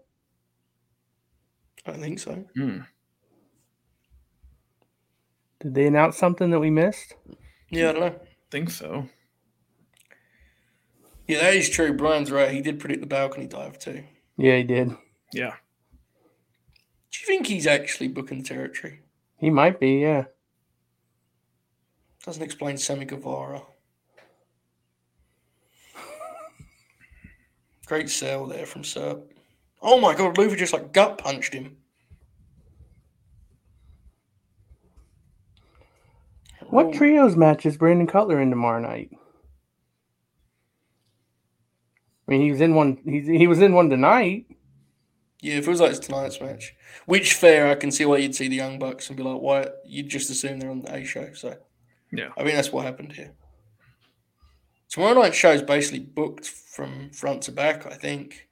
I don't think so. Hmm. Did they announce something that we missed? Yeah, I don't know. Think so. Yeah, that is true. Brian's right. He did predict the balcony dive too. Yeah, he did. Yeah. Do you think he's actually booking territory? He might be, yeah. Doesn't explain Sammy Guevara. Great sell there from Serp. Oh my god, Luther just like gut punched him. What Oh, trios match is Brandon Cutler in tomorrow night? I mean, he was in one. He's, he was in one tonight. Yeah, it feels like it's tonight's match. Which fair, I can see why you'd see the Young Bucks and be like, why? You'd just assume they're on the A show. So Yeah. I mean, that's what happened here. Tomorrow night's show is basically booked from front to back, I think.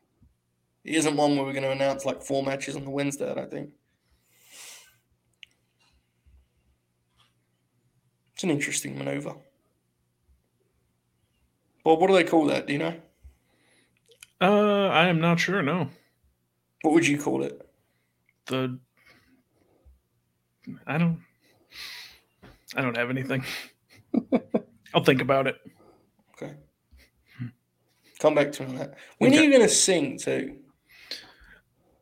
It isn't one where we're going to announce like four matches on the Wednesday, I don't think. It's an interesting maneuver. Well, what do they call that? Do you know? Uh, I am not sure. No, What would you call it? the I don't. I don't have anything. I'll think about it. Okay. Come back to me on that. When are you going to sing too?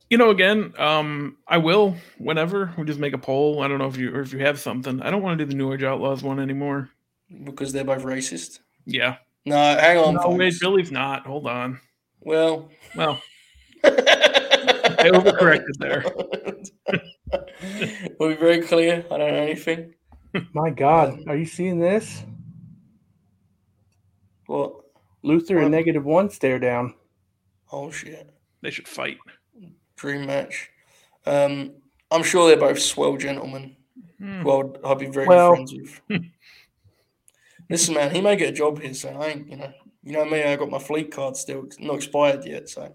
You know, again, um, I will whenever we just make a poll. I don't know if you or if you have something. I don't want to do the New Age Outlaws one anymore. Because they're both racist. Yeah. No, hang on. No, wait. Billy's not. Hold on. Well, Well, I overcorrected there. we'll be very clear. I don't know anything. My God, are you seeing this? Well, Luther and What? negative one stare down. Oh shit! they should fight. Dream match. Um, I'm sure they're both swell gentlemen. Hmm. Who I'll, I'll be very Well- good friends with. Listen, man, he may get a job here, so I ain't. You know, you know me. I got my fleet card still not expired yet, so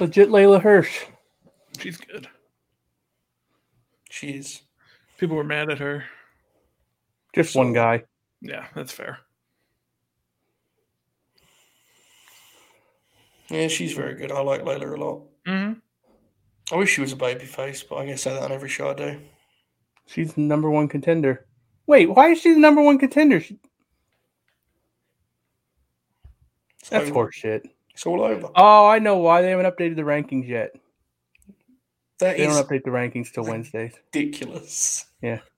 Legit Leyla Hirsch. She's good. she is. People were mad at her. Just one guy. Yeah, that's fair. Yeah, she's very good. I like Leyla a lot. hmm I wish she was a baby face, but I guess say that on every show I do. She's the number one contender. Wait, why is she the number one contender? She, It's that's over. horseshit. It's all over. Oh, I know why they haven't updated the rankings yet. That They don't update the rankings till Wednesdays. ridiculous. Yeah.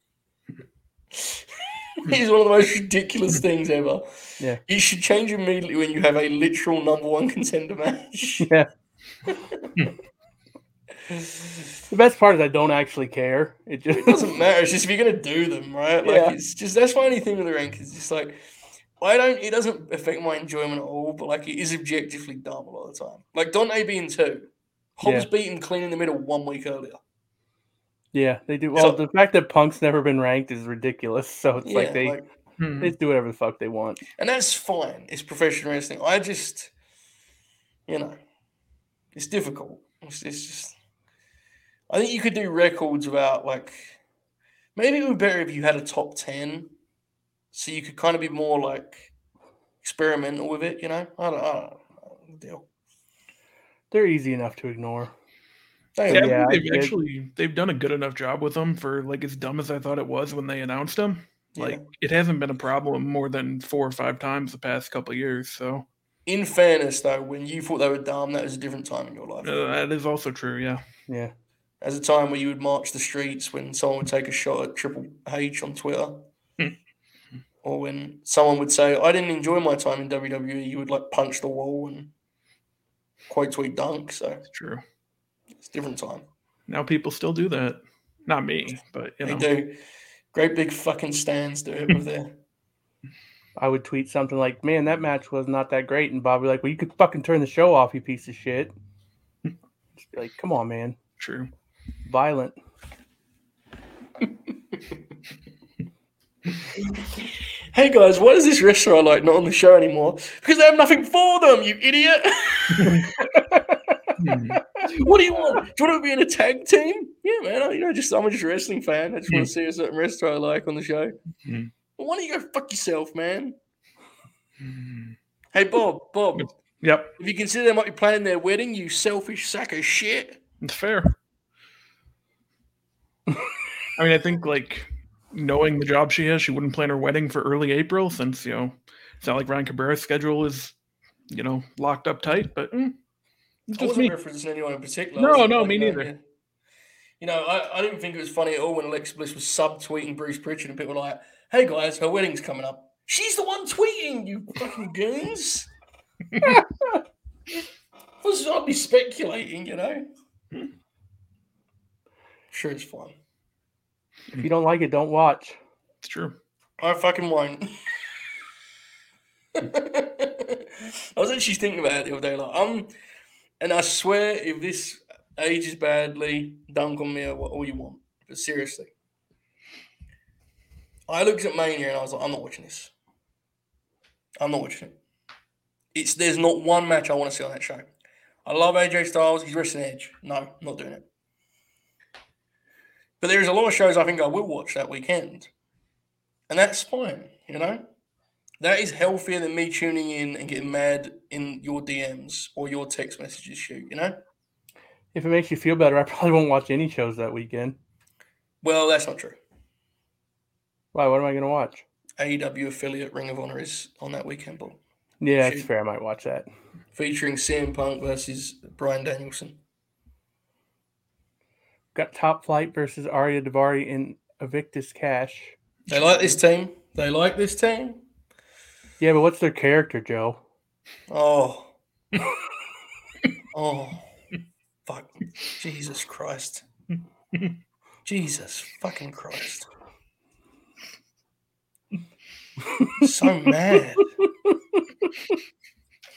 It's one of the most ridiculous things ever. Yeah. You should change immediately when you have a literal number one contender match. Yeah. The best part is I don't actually care. It just It doesn't matter. It's just if you're gonna do them, right? Like Yeah. it's just that's my only thing with the rank is just like I don't it doesn't affect my enjoyment at all, but like it is objectively dumb a lot of the time. Like Dante being two. Hobbs Yeah. beat him clean in the middle one week earlier. Yeah, they do. Well, So- the fact that Punk's never been ranked is ridiculous. So it's yeah, like they like, Hmm. they just do whatever the fuck they want. and that's fine. It's professional wrestling. I just you know it's difficult. It's, it's just I think you could do records about like maybe it would be better if you had a top ten, so you could kind of be more like experimental with it. You know, I don't, I don't know deal. They're easy enough to ignore. They Yeah, I are. Yeah, think I they've did. actually they've done a good enough job with them for like as dumb as I thought it was when they announced them. Like it hasn't been a problem more than four or five times the past couple of years. So In fairness, though, when you thought they were dumb, that was a different time in your life. uh, that is also true. Yeah. Yeah. As a time where you would march the streets when someone would take a shot at Triple H on Twitter. Hmm. or when someone would say, I didn't enjoy my time in WWE, you would like punch the wall and quote tweet dunk. So It's true. it's a different time. Now people still do that. Not me, but you They know. do. Great big fucking stands do it with their. I would tweet something like, "Man, that match was not that great," and Bob would be like, "Well, you could fucking turn the show off, you piece of shit." Like, "Come on, man, True. violent." Hey guys, why is this restaurant like not on the show anymore? Because they have nothing for them, you idiot. Hmm. what do you want? Do you want to be in a tag team? Yeah, man. I- You know, just I'm just a wrestling fan. I just want to see a certain wrestler I like on the show. Hmm. Well, why don't you go fuck yourself, man? Hmm. Hey, Bob, Bob, Yep, if you consider they might be planning their wedding, you selfish sack of shit. it's fair. I mean, I think like knowing the job she has, she wouldn't plan her wedding for early April since you know it's not like Ryan Cabrera's schedule is you know locked up tight. But mm, I wasn't me. referencing anyone in particular. No, no, like, me neither. yeah. You know, I, I didn't think it was funny at all when Alexa Bliss was subtweeting Bruce Pritchard and people were like, hey guys, her wedding's coming up. She's the one tweeting, you fucking goons. was I'd be speculating, you know. Sure, it's fun. If you don't like it, don't watch. It's true. I fucking won't. I was actually thinking about it the other day, like, um, and I swear, if this ages badly, dunk on me or what all you want. But seriously, I looked at Mania and I was like, I'm not watching this. I'm not watching it. It's there's not one match I want to see on that show. I love AJ Styles. He's wrestling Edge. No, not doing it. But there is a lot of shows I think I will watch that weekend. And that's fine, you know? That is healthier than me tuning in and getting mad in your DMs or your text messages shoot, you know? If it makes you feel better, I probably won't watch any shows that weekend. Well, that's not true. Why? What am I going to watch? AEW affiliate Ring of Honor is on that weekend, but Yeah, that's fair. I might watch that. featuring CM Punk versus Bryan Danielson. Got Top Flight versus Ari Daivari in Invictus Khash. They like this team. They like this team. Yeah, but what's their character, Joe? Oh. oh. Fuck. Jesus Christ. Jesus fucking Christ. so mad.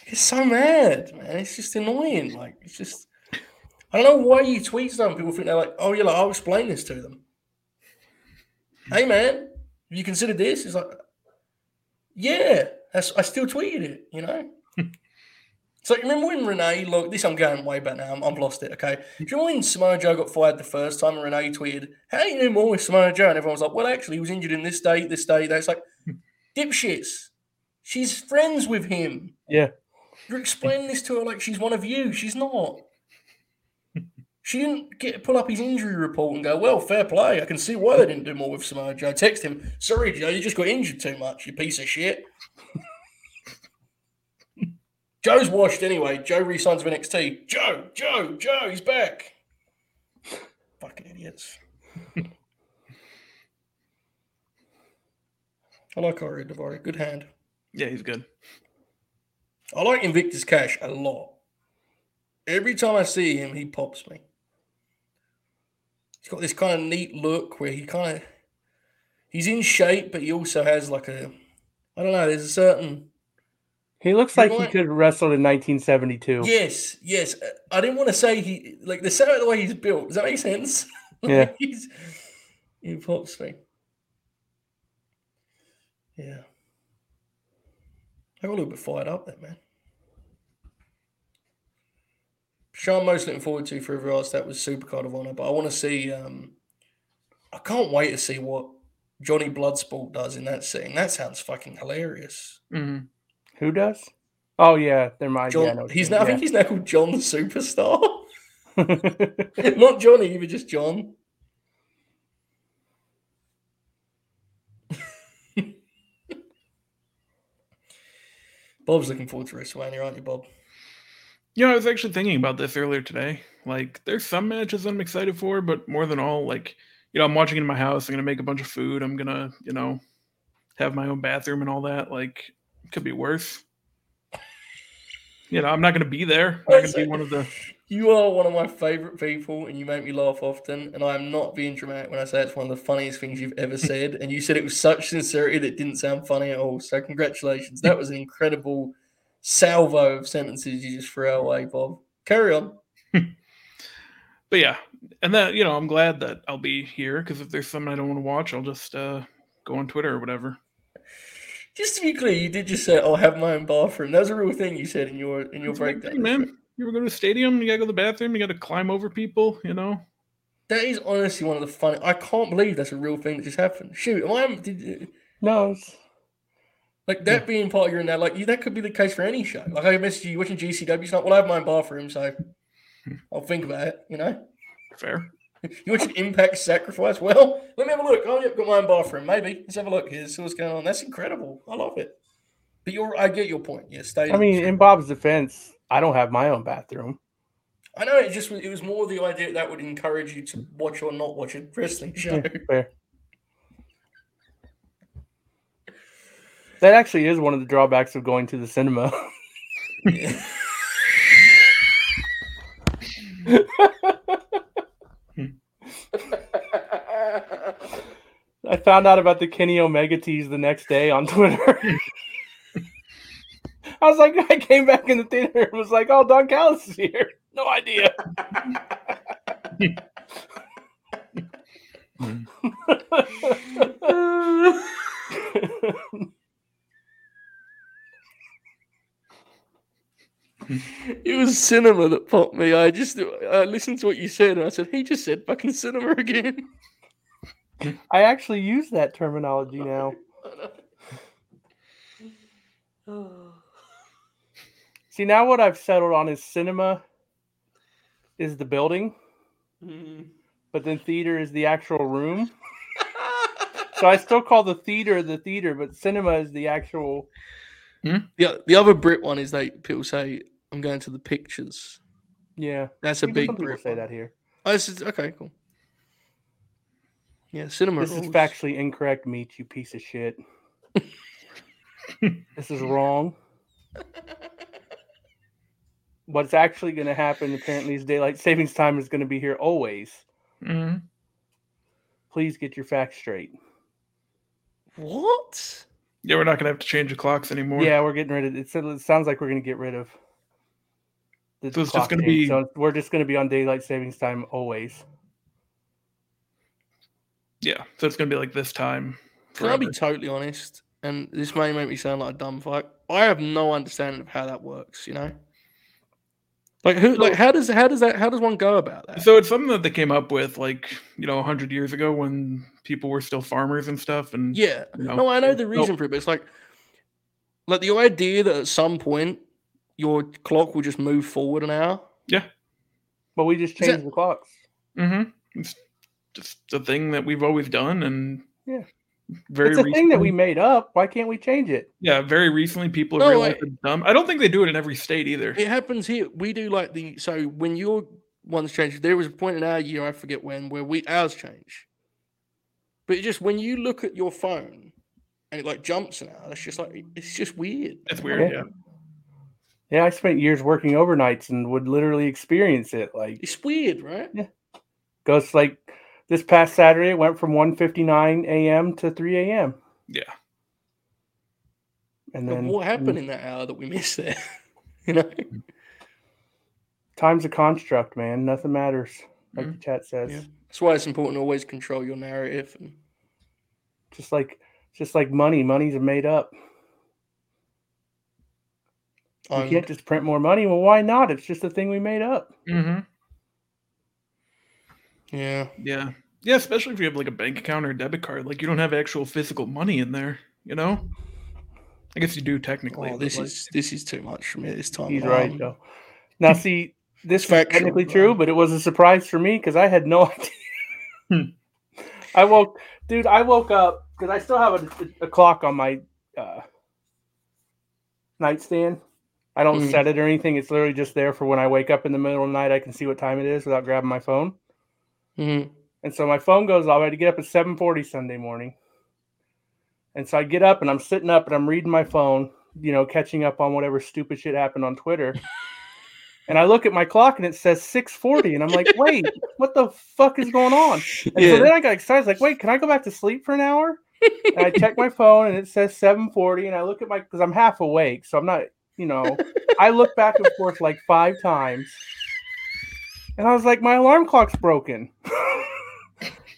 It's so mad, man. It's just annoying. Like, it's just. I don't know why you tweet stuff people think they're like, oh, yeah, like, I'll explain this to them. Hey, man, have you considered this? It's like, yeah, that's, I still tweeted it, you know? so you remember when Renee, look, this I'm going way back now, I'm, I've lost it, okay? Do you remember when Samoa Joe got fired the first time and Renee tweeted, how do you know more with Samoa Joe? And everyone was like, well, actually, he was injured in this state, this state, that. It's like, dipshits. She's friends with him. Yeah. You're explaining this to her like she's one of you. She's not. She didn't get pull up his injury report and go, well, fair play. I can see why they didn't do more with Samoa Joe. Text him, sorry, Joe, you just got injured too much, you piece of shit. Joe's washed anyway. Joe resigns with NXT. Joe, Joe, Joe, he's back. Fucking idiots. I like Ari Daivari. Good hand. Yeah, he's good. I like Invictus Khash a lot. Every time I see him, he pops me. He's got this kind of neat look where he kind of he's in shape, but he also has like a I don't know. There's a certain He looks like he could wrestle in 1972. yes, yes. I didn't want to say he like the sound the way he's built. Does that make sense? Yeah. he's, he pops me. Yeah. I got a little bit fired up there, man. Show I'm most looking forward to for everyone else that was Supercard of Honor, but I want to see. Um, I can't wait to see what Johnny Bloodsport does in that scene. That sounds fucking hilarious. hmm Who does? Oh yeah, they're my John, yeah, I he's you now. I think he's now called John the Superstar. Not Johnny, even just John. Bob's looking forward to WrestleMania, aren't you, Bob? You know, I was actually thinking about this earlier today. Like, there's some matches I'm excited for, but more than all, like, you know, I'm watching in my house. I'm gonna make a bunch of food. I'm gonna, you know, have my own bathroom and all that. Like, could be worse. You know, I'm not gonna be there. I'm not gonna be one of the. You are one of my favorite people, and you make me laugh often. And I'm not being dramatic when I say it's one of the funniest things you've ever said. And you said it with such sincerity that it didn't sound funny at all. So congratulations. That was an incredible salvo of sentences you just threw our way, Bob. Carry on. But yeah, and that you know, I'm glad that I'll be here because if there's something I don't want to watch, I'll just uh, go on Twitter or whatever. Just to be clear, you did just say I'll have my own bathroom. That was a real thing you said in your in your It's a breakdown, thing, man. You ever go to a stadium? You gotta go to the bathroom. You gotta climb over people. You know. That is honestly one of the funny. I can't believe that's a real thing that just happened. Shoot, am I? Did, no, it's, like that being part of your now, like that could be the case for any show. Like I messaged you watching GCW, it's like, well, I have my own bathroom, so I'll think about it. You know, Fair. you watching Impact Sacrifice? Well, let me have a look. Oh, yep, got my own bathroom. Maybe let's have a look here. See what's going on. That's incredible. I love it. But you're, I get your point. Yeah, stay. I mean, in Bob's defense, I don't have my own bathroom. I know it just it was more the idea that would encourage you to watch or not watch a wrestling show. Yeah, fair. That actually is one of the drawbacks of going to the cinema. I found out about the Kenny Omega tease the next day on Twitter. I was like, I came back in the theater and was like, oh, Don Callis is here. No idea. It was cinema that popped me. I just I listened to what you said and I said, he just said fucking cinema again. I actually use that terminology now. See, now what I've settled on is cinema is the building, Mm. but then theater is the actual room. So I still call the theater the theater, but cinema is the actual. the, the other Brit one is they people say, I'm going to the pictures. Yeah, That's a Even big some people say that here. Oh, this is okay, cool. Yeah, cinema. This is factually incorrect, meat. You piece of shit. this is wrong. What's actually going to happen? Apparently, is daylight savings time is going to be here always. hmm Please get your facts straight. What? Yeah, we're not gonna have to change the clocks anymore. Yeah, we're getting rid of it. It sounds like we're going to get rid of. The So it's just gonna be- So we're just going to be on daylight savings time always. Yeah. So it's gonna be like this time. Can I be totally honest? And this may make me sound like a dumb fuck. I have no understanding of how that works. You know, like who, like how does how does that how does one go about that? So it's something that they came up with, like you know, hundred years ago when people were still farmers and stuff. And Yeah, you know, no, I know the no- reason for it, but it's like, like the idea that at some point your clock will just move forward an hour. Yeah. But we just Is that- changed the clocks. Mhm. It's just a thing that we've always done, and Yeah. very it's a thing that we made up. Why can't we change it? Yeah, very recently people No, have realized I- it's dumb. I don't think they do it in every state either. It happens here. We do like the so when your ones change, there was a point in our year, I forget when, where we ours change. But it just when you look at your phone and it like jumps an hour, it's just like it's just weird. It's weird. Yeah. Yeah. Yeah, I spent years working overnights and would literally experience it. Like It's weird, right? Yeah. goes like this past Saturday, it went from 1:59 a.m. to 3 a.m. Yeah. And But then what happened in that hour that we missed there? you know? Time's a construct, man. Nothing matters, like Mhm. the chat says. Yeah. That's why it's important to always control your narrative. And Just like just like money. Money's made up. You owned. can't just print more money. Well, why not? It's just a thing we made up. hmm yeah. Yeah. Yeah. Especially if you have like a bank account or a debit card, like you don't have actual physical money in there. You know. I guess you do technically. Oh, this like- is this is too much for me this time. He's Um, right though. Now see, this is technically bro. true, but it was a surprise for me because I had no idea. Hmm. I woke, dude. I woke up because I still have a, a clock on my uh, nightstand. I don't Mm. set it or anything. It's literally just there for when I wake up in the middle of the night. I can see what time it is without grabbing my phone. Mhm. And so my phone goes off. I had to get up at 7:40 Sunday morning. And so I get up and I'm sitting up and I'm reading my phone, you know, catching up on whatever stupid shit happened on Twitter. and I look at my clock and it says 6:40 and I'm like, "Wait, what the fuck is going on?" And Yeah. so then I got excited. I was like, "Wait, can I go back to sleep for an hour?" and I check my phone and it says 7:40 and I look at my cuz I'm half awake, so I'm not, you know, I look back and forth like 5 times. And I was like, "My alarm clock's broken."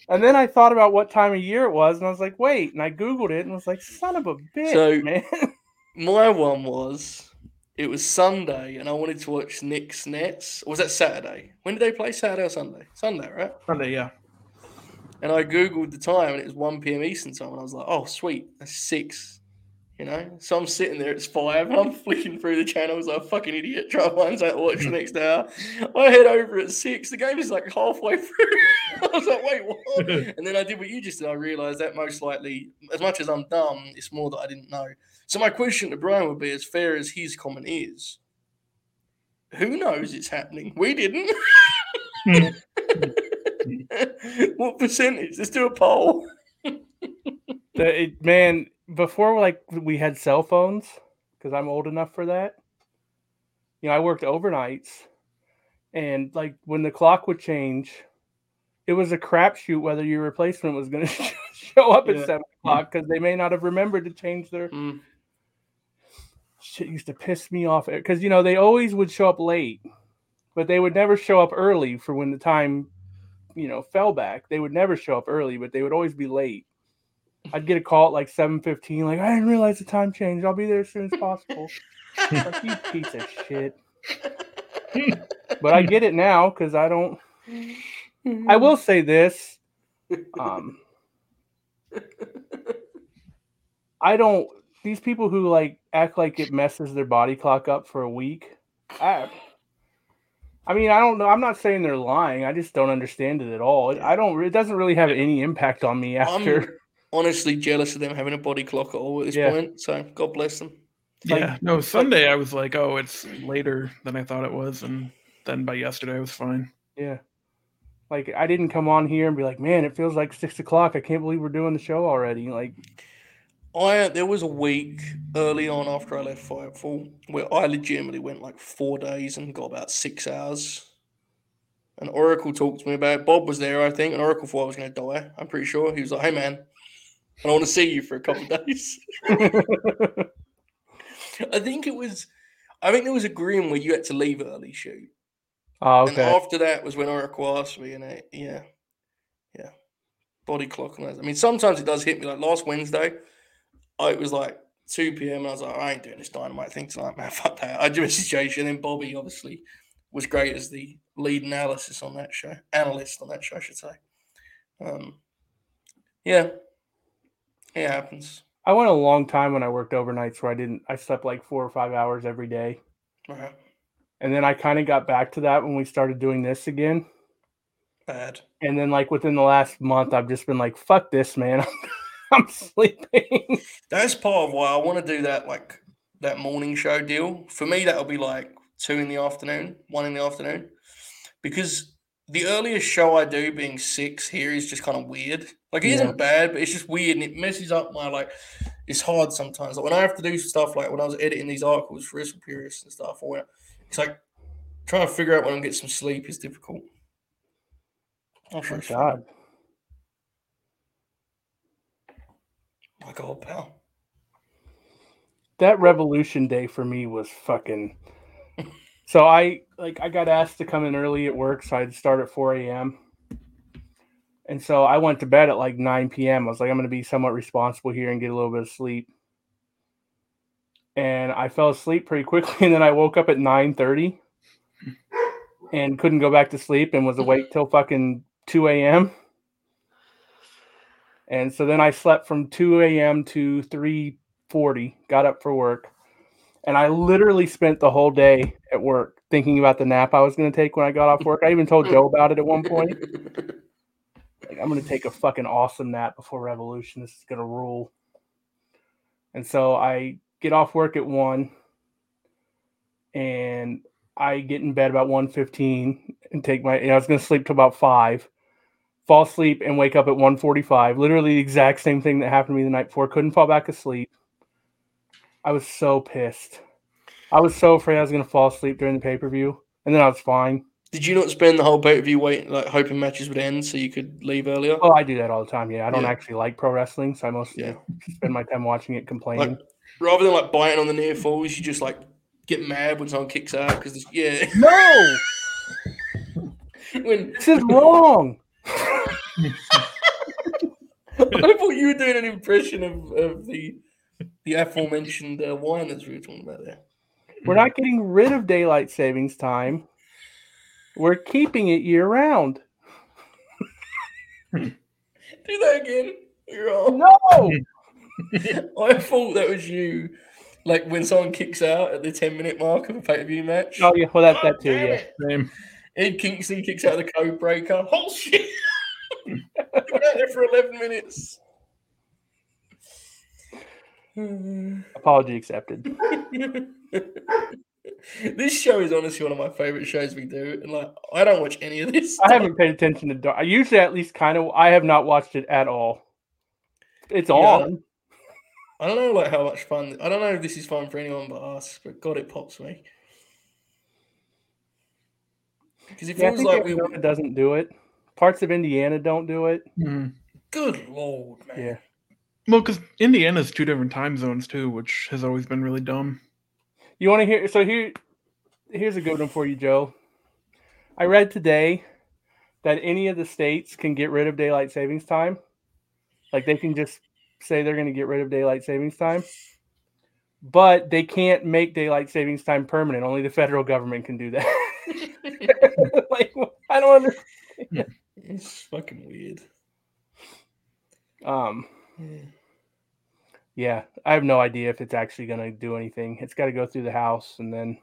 And then I thought about what time of year it was, and I was like, "Wait!" And I googled it, and was like, "Son of a bitch, So- man!" My one was it was Sunday, and I wanted to watch Knicks Nets. Or was that Saturday? When did they play? Saturday or Sunday? Sunday, right? Sunday, yeah. And I googled the time, and it was one p.m. Eastern time, and I was like, "Oh, sweet, that's six. You know, so I'm sitting there, it's five, and I'm flicking through the channels like a fucking idiot, trying to find out to watch the next hour. I head over at six, the game is like halfway through. I was like, wait, what? And then I did what you just did. I realized that most likely, as much as I'm dumb, it's more that I didn't know. So my question to Brian would be as fair as his comment is. Who knows it's happening? We didn't. Hmm. what percentage? Let's do a poll. It- man, before like we had cell phones, because I'm old enough for that. You know, I worked overnights, and like when the clock would change, it was a crapshoot whether your replacement was going to show up at Yeah. seven o'clock because they may not have remembered to change their Mm, shit used to piss me off because you know they always would show up late but they would never show up early for when the time you know fell back they would never show up early but they would always be late i'd get a call at like 7.15 like i didn't realize the time changed i'll be there as soon as possible like you piece of shit but i get it now because i don't i will say this um I don't. These people who like act like it messes their body clock up for a week. I, I mean, I don't know. I'm not saying they're lying. I just don't understand it at all. It, I don't. It doesn't really have any impact on me after. I'm honestly jealous of them having a body clock at all at this Yeah. point. So God bless them. like- yeah. No, Sunday I was like, oh, it's later than I thought it was. And then by yesterday I was fine. Yeah. Like I didn't come on here and be like, man, it feels like six o'clock. I can't believe we're doing the show already. Like, I there was a week early on after I left Fightful where I legitimately went like four days and got about six hours. And Oracle talked to me about it. Bob was there, I think, and Oracle thought I was going to die. I'm pretty sure. He was like, "Hey, man, I want to see you for a couple of days." I think it was, I think there was a grim where you had to leave early shoot, oh, and okay. after that was when Oracle asked me, and it, yeah, yeah, body clock and that. I mean, sometimes it does hit me. Like last Wednesday, I, it was like 2 p.m. and I was like, I ain't doing this dynamite thing tonight, man. Fuck that. I just messaged Jay, and then Bobby obviously was great as the lead analysis on that show, analyst on that show, I should say. Um, yeah, it happens. I went a long time when I worked overnights where I didn't. I slept like four or five hours every day. Right. And then I kind of got back to that when we started doing this again. Bad. And then, like, within the last month, I've just been like, fuck this, man. I'm sleeping. That's part of why I want to do that, like that morning show deal. For me, that'll be like two in the afternoon, one in the afternoon, because the earliest show I do being six here is just kind of weird. Like it Yeah. not bad, but it's just weird and it messes up my like. It's hard sometimes. Like when I have to do stuff like when I was editing these articles for Wrestle Purists and stuff, or when it's like trying to figure out when I'm getting some sleep is difficult. Oh, fine. God. My God, pal. That Revolution Day for me was fucking. So I like I got asked to come in early at work, so I'd start at 4 a.m. And so I went to bed at like 9 p.m. I was like, I'm going to be somewhat responsible here and get a little bit of sleep. And I fell asleep pretty quickly, and then I woke up at 9:30 and couldn't go back to sleep and was awake till fucking 2 a.m. And so then I slept from 2 a.m. to 3:40, got up for work, and I literally spent the whole day at work thinking about the nap I was going to take when I got off work. I even told Joe about it at one point. Like, I'm going to take a fucking awesome nap before Revolution. This is going to rule. And so I get off work at one, and I get in bed about 1.15 and take my. Know, I was going to sleep till about five, fall asleep and wake up at 1.45. Literally the exact same thing that happened to me the night before. Couldn't fall back asleep. I was so pissed. I was so afraid I was going to fall asleep during the pay per view, and then I was fine. Did you not spend the whole pay per view waiting, like hoping matches would end so you could leave earlier? Oh, I do that all the time. Yeah, I don't Yeah. actually like pro wrestling, so I mostly Yeah. spend my time watching it, complaining. Like, rather than like biting on the near falls, you just like get mad when someone kicks out because yeah, no, when this is wrong. I thought you were doing an impression of, of the the aforementioned uh, whiners we were talking about there. We're not getting rid of daylight savings time. We're keeping it year round. Do that again. You're wrong. No, I thought that was you. Like when someone kicks out at the 10 minute mark of a pay per view match. oh yeah, well that that too. Yeah, it. Same. Ed Kingston kicks out of the code breaker. Oh shit! Been out there for 11 minutes. apology accepted. this show is honestly one of my favorite shows we do, and like I don't watch any of this. I haven't paid attention to. Dar- I usually at least kind of. I have not watched it at all. It's Yeah. on. I don't know like how much fun. I don't know if this is fun for anyone but us, but God, it pops me. Because it Yeah, I feels think like we. Arizona doesn't do it. Parts of Indiana don't do it. Mhm. Good lord, man. Yeah. Well, because Indiana's two different time zones too, which has always been really dumb. You want to hear? So here, here's a good one for you, Joe. I read today that any of the states can get rid of daylight savings time. Like they can just say they're going to get rid of daylight savings time, but they can't make daylight savings time permanent. Only the federal government can do that. like I don't understand. It's fucking weird. Um, Yeah. Yeah, I have no idea if it's actually going to do anything. It's got to go through the House, and then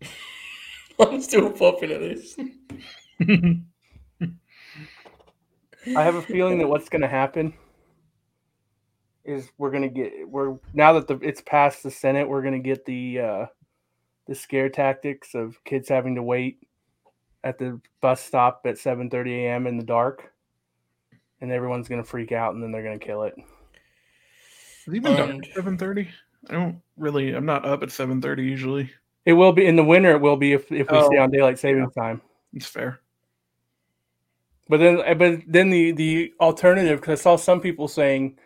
I'm still popping at this. I have a feeling that what's going to happen is we're going to get we're now that the it's past the Senate, we're going to get the uh, the scare tactics of kids having to wait at the bus stop at 7:30 a.m. in the dark, and everyone's going to freak out, and then they're going to kill it. Is it even dark And- at seven thirty? I don't really. I'm not up at seven thirty usually. It will be in the winter. It will be if if we stay Oh, on daylight savings time. It's fair. But then, uh, but then the the alternative, because I saw some people saying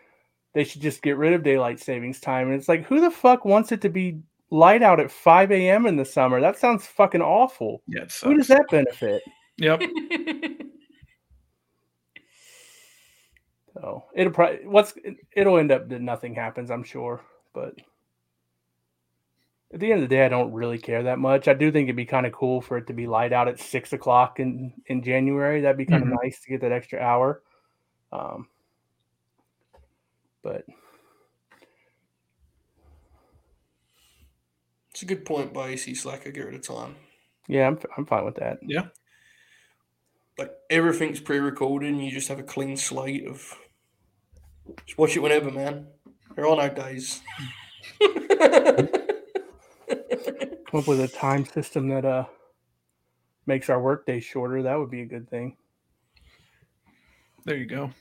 they should just get rid of daylight savings time, and it's like, who the fuck wants it to be light out at five a.m. in the summer? That sounds fucking awful. Yeah, it Who does that benefit? Yep. So it'll probably what's it'll end up that nothing happens, I'm sure. But at the end of the day, I don't really care that much. I do think it'd be kind of cool for it to be light out at six o'clock in in January. That'd be kind of Mhm. nice to get that extra hour. Um, but It's a good point by AC Slacker. Get rid of time. yeah, I'm I'm fine with that. Yeah. Like everything's pre-recorded, and you just have a clean slate of. Just watch it whenever, man. There are no days. Come up with a time system that uh makes our work workday shorter. That would be a good thing. There you go.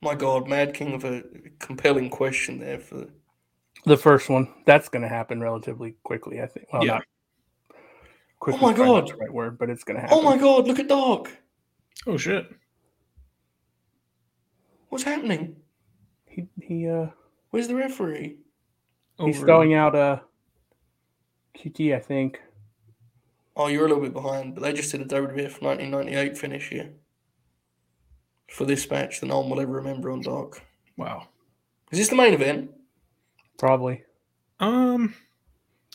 My God, Mad King of a compelling question there for. The first one that's going to happen relatively quickly. I think. Well, Yeah. not quickly. my probably not God. the right word, but it's going to happen. Oh my God! Look at Dark. Oh shit. What's happening? He he uh Where's the referee? he's Over- throwing out uh QT, I think. Oh, you're a little bit behind, but they just did a WWF 1998 finish here. For this match that no one will ever remember on Dark. Wow. Is this the main event? Probably. Um,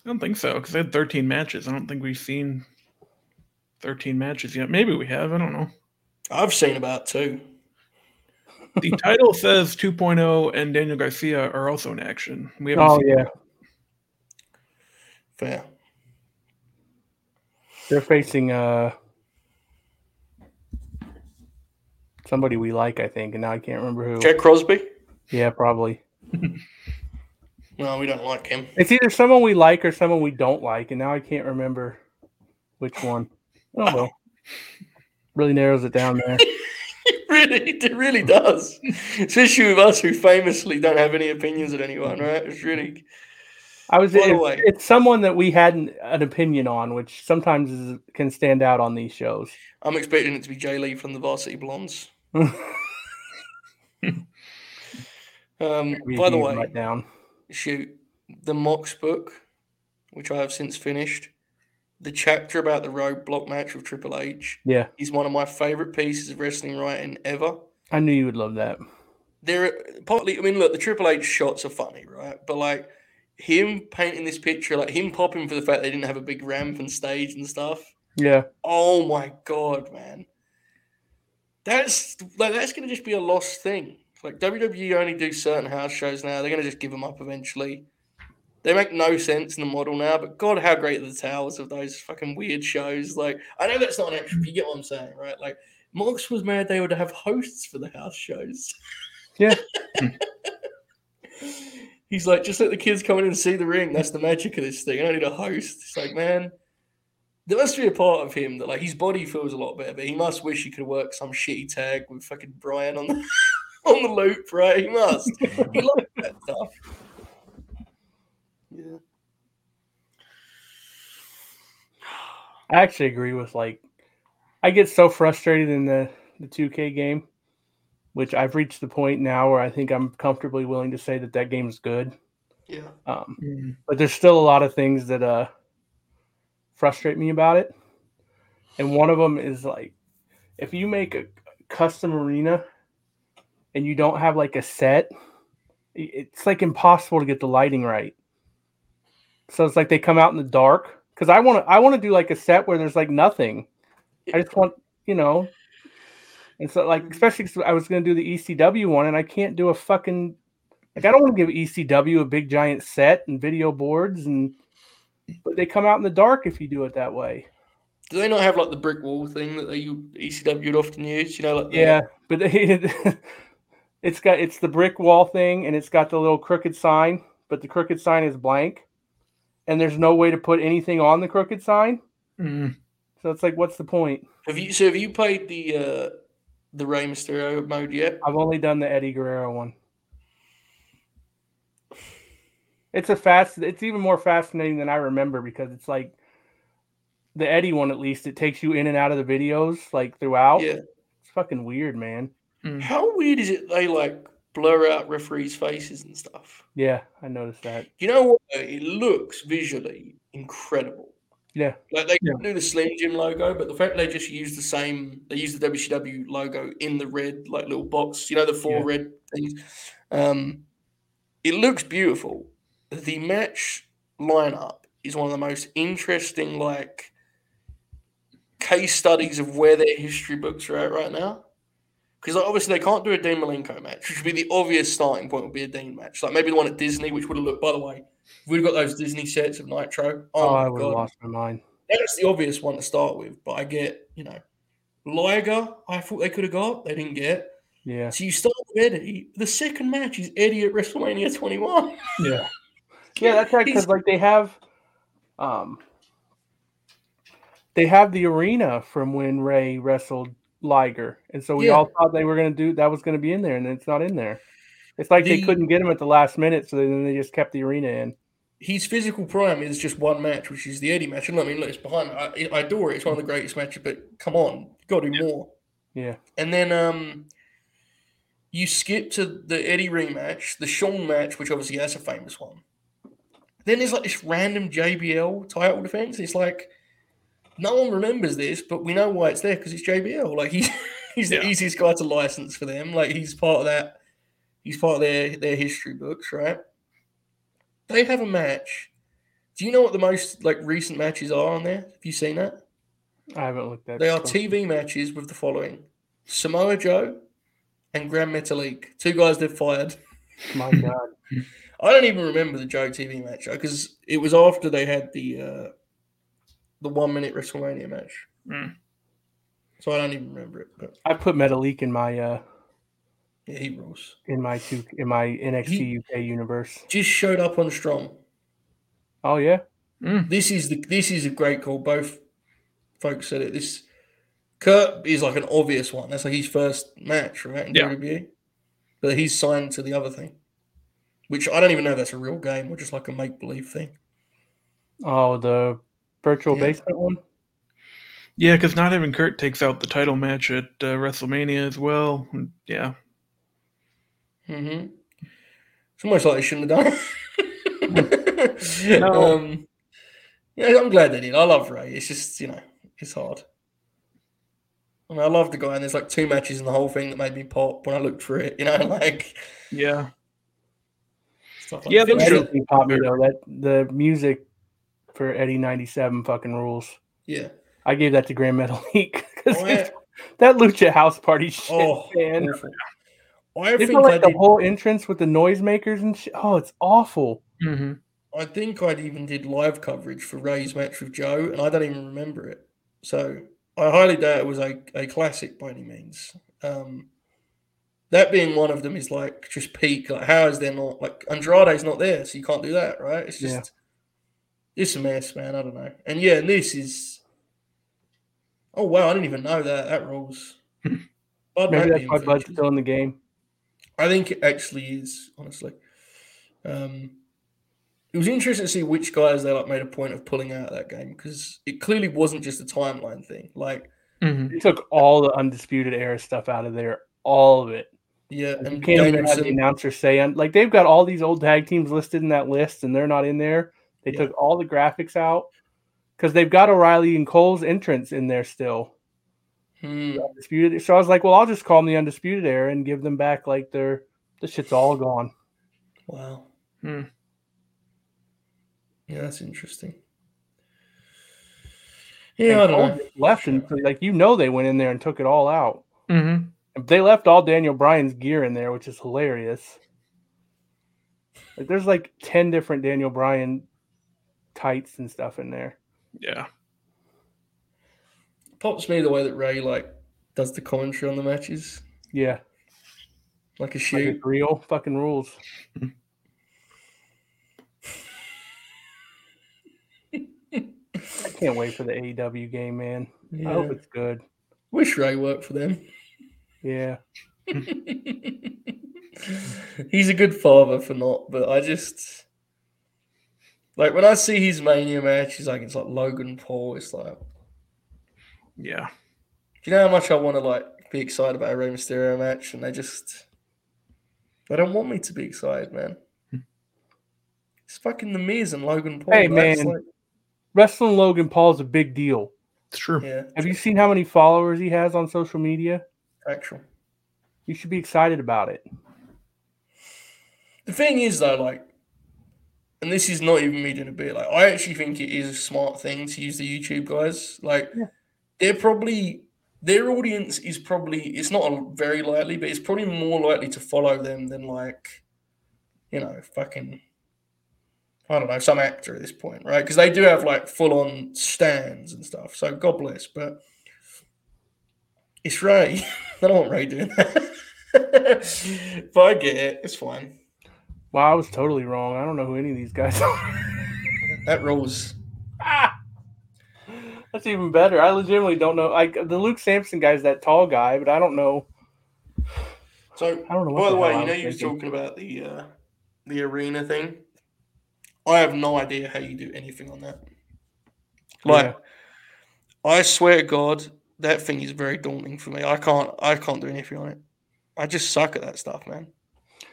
I don't think so because they had 13 matches. I don't think we've seen 13 matches yet. Maybe we have. I don't know. I've seen about two. The title says 2.0 and Daniel Garcia are also in action. We haven't Oh seen yeah. Fair. They're facing uh somebody we like, I think, and now I can't remember who. Jack Crosby. Yeah, probably. No, we don't like him. It's either someone we like or someone we don't like, and now I can't remember which one. Oh well. Really narrows it down there. It really, it really does. Especially with us who famously don't have any opinions of anyone, right? It's really I was it's, it's someone that we had an, an opinion on, which sometimes is, can stand out on these shows. I'm expecting it to be Jay Lee from the Varsity Blonds. Um, by the way, write down. shoot, the Mox book, which I have since finished, the chapter about the roadblock match with Triple H Yeah, is one of my favorite pieces of wrestling writing ever. I knew you would love that. There, partly, I mean, look, the Triple H shots are funny, right? But like him painting this picture, like him popping for the fact they didn't have a big ramp and stage and stuff. Yeah, Oh my god, man. That's like that's gonna just be a lost thing. Like WWE only do certain house shows now. They're gonna just give them up eventually. They make no sense in the model now, but God, how great are the towers of those fucking weird shows. Like, I know that's not an extra, but you get what I'm saying, right? Like, Mox was mad they would have hosts for the house shows. Yeah. He's like, just let the kids come in and see the ring. That's the magic of this thing. I don't need a host. It's like, man, there must be a part of him that like his body feels a lot better, but he must wish he could work some shitty tag with fucking Brian on the on the loop, right? He must. he loves that stuff. Yeah. I actually agree with like I get so frustrated in the the 2K game, which I've reached the point now where I think I'm comfortably willing to say that that game is good. Yeah. Um, Mm. but there's still a lot of things that uh frustrate me about it. And one of them is like if you make a custom arena and you don't have like a set, it's like impossible to get the lighting right. So it's like they come out in the dark because I want to I want to do like a set where there's like nothing. I just want you know. And so like mm-hmm. especially 'cause I was gonna do the ECW one and I can't do a fucking like I don't want to give ECW a big giant set and video boards and but they come out in the dark if you do it that way. Do they not have like the brick wall thing that they ECW would often use? You know, like the- Yeah, but it, it's got it's the brick wall thing and it's got the little crooked sign, but the crooked sign is blank, and there's no way to put anything on the crooked sign. Mm. So it's like, what's the point? Have you so have you played the uh the Rey Mysterio mode yet? I've only done the Eddie Guerrero one. It's a fast. It's even more fascinating than I remember because it's like the Eddie one. At least it takes you in and out of the videos like throughout. Yeah. It's fucking weird, man. Mm. How weird is it they like blur out referees' faces and stuff? Yeah, I noticed that. You know what? It looks visually incredible. Yeah, Like they Yeah. do the Slim Jim logo, but the fact they just use the same, they use the WCW logo in the red like little box. You know the four Yeah. red things. Um, it looks beautiful. The match lineup is one of the most interesting like case studies of where their history books are at right now. Because like, obviously they can't do a Dean Malenko match, which would be the obvious starting point. Would be a Dean match, like maybe the one at Disney, which would have looked. By the way, we've got those Disney sets of Nitro. Oh, Oh, I would have lost my mind. that's the obvious one to start with. But I get, you know, Liger. I thought they could have got. They didn't get. Yeah, So you start with Eddie. The second match is Eddie at WrestleMania 21. Yeah. yeah, that's right. Because like they have, um, they have the arena from when Rey wrestled Liger, and so we Yeah. all thought they were gonna do that was gonna be in there, and it's not in there. It's like they couldn't get him at the last minute, so then they just kept the arena in. His physical prime is just one match, which is the Eddie match. And I mean, look, it's behind. I, I adore it. It's one of the greatest matches. But come on, you got to do more. Yeah, And then um, you skip to the Eddie rematch, the Shawn match, which obviously that's a famous one. Then there's like this random JBL title defense. It's like no one remembers this, but we know why it's there because it's JBL. Like he's he's the Yeah. easiest guy to license for them. Like he's part of that. He's part of their their history books, right? They have a match. Do you know what the most like recent matches are on there? Have you seen that? I haven't looked at. They are. TV matches with the following: Samoa Joe and Grand Metalik, two guys they've fired. My God, I don't even remember the Joe TV match because it was after they had the uh, the one minute WrestleMania match. Mm. So I don't even remember it. But I put Metalik in my uh yeah, he rules. in my two in my NXT He- UK universe. Just showed up on Strong. Oh yeah, Mm. This is the this is a great call. Both folks said it. This Kurt is like an obvious one. That's like his first match, right? In Yeah. WWE. But he's signed to the other thing. Which I don't even know if that's a real game or just like a make believe thing. oh the virtual Yeah. basement one. Yeah, because not having Kurt takes out the title match at uh, WrestleMania as well. Yeah. Mm-hmm. It's almost like they shouldn't have done it. No. um, yeah, I'm glad they did. I love Rey. It's just, you know, it's hard. I mean, I love the guy, and there's like two matches in the whole thing that made me pop when I looked through it, you know, like Yeah. stuff like Yeah, that. those That pop me though. That the music for Eddie '97 fucking rules. Yeah. I gave that to Grand Metal League because Oh, yeah. that Lucha House Party shit, Oh, man. awful. I It's think I like the did. whole entrance with the noisemakers and shit. Oh, it's awful. hmm I think I even did live coverage for Rey's match with Joe, and I don't even remember it. So I highly doubt it was a, a classic by any means. Um, that being one of them is like just peak. Like, how is there not like Andrade's not there, so you can't do that, right? It's just Yeah. It's a mess, man. I don't know. And yeah, and this is. Oh wow, I didn't even know that. That rules. Bud Maybe might that's be why Bud's still in the game. I think it actually is, honestly. Um, it was interesting to see which guys they like made a point of pulling out of that game because it clearly wasn't just a timeline thing. Like, hmm They took all the undisputed era stuff out of there, all of it. yeah, You and can't even have the announcer say, like they've got all these old tag teams listed in that list, and they're not in there. They Yeah. took all the graphics out because they've got O'Reilly and Cole's entrance in there still. Hmm, Undisputed. So I was like, well, I'll just call them the undisputed era and give them back like their the shit's all gone. wow, Hmm. yeah, that's interesting. Yeah, I don't know. left and like you know they went in there and took it all out. hmm They left all Daniel Bryan's gear in there, which is hilarious. Like there's like ten different Daniel Bryan tights and stuff in there. Yeah. Pops me the way that Rey like does the commentary on the matches, Yeah, like a like real fucking rules. I can't wait for the AEW game, man. I hope it's good. Wish Rey worked for them. Yeah, He's a good father for not, but I just like when I see his mania matches, like it's like Logan Paul. It's like, Yeah. do you know how much I want to like be excited about a Rey Mysterio match, and they just they don't want me to be excited, man. Hmm. It's fucking the Miz and Logan Paul. Hey, That's man. like- wrestling Logan Paul is a big deal. It's true. yeah, Have you seen how many followers he has on social media? actual. You should be excited about it. The thing is, though, like, and this is not even me doing a bit. Like, I actually think it is a smart thing to use the YouTube guys. Like, Yeah. they're probably their audience is probably it's not a, very likely, but it's probably more likely to follow them than like, you know, fucking. I don't know, some actor at this point, right? Because they do have like full on stands and stuff. So God bless, but it's Rey. I don't want Rey doing that. but I get it. It's fine. Wow, I was totally wrong. I don't know who any of these guys are. That rules. Ah! That's even better. I legitimately don't know. Like the Luke Sampson guy's that tall guy, but I don't know. So, I don't know. By the hell way, you know you were talking about the uh, the arena thing. I have no idea how you do anything on that. Like, Yeah. I swear to God, that thing is very daunting for me. I can't, I can't do anything on it. I just suck at that stuff, man.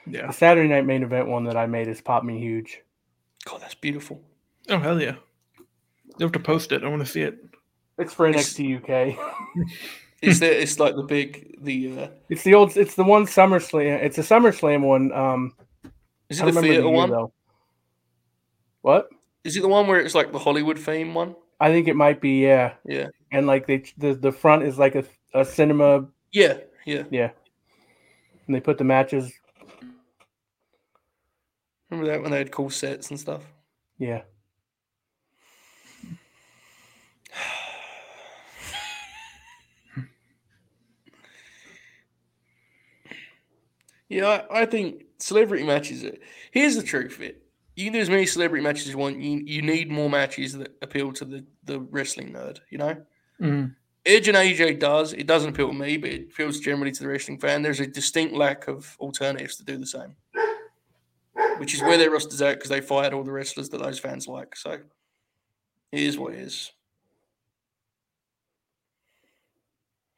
Yeah. The Saturday night main event one that I made has popped me huge. God, that's beautiful. Oh hell yeah. You have to post it. I want to see it. It's for It's- NXT UK. It's the, it's like the big, the uh, It's the old. It's the one SummerSlam. It's a SummerSlam one. Um, is it the theater year, one? though. What? Is it the one where it's like the Hollywood theme one? I think it might be. Yeah, Yeah, and like they the the front is like a a cinema. yeah, yeah. Yeah, and they put the matches. Remember that when they had cool sets and stuff? Yeah. yeah, I, I, think celebrity matches. It here's the truth: it you can do as many celebrity matches as you want. You, you need more matches that appeal to the, the wrestling nerd. You know, mm. Edge and AJ does. It doesn't appeal to me, but it appeals generally to the wrestling fan. There's a distinct lack of alternatives to do the same which is where their roster's at because they fired all the wrestlers that those fans like. So it is what it is.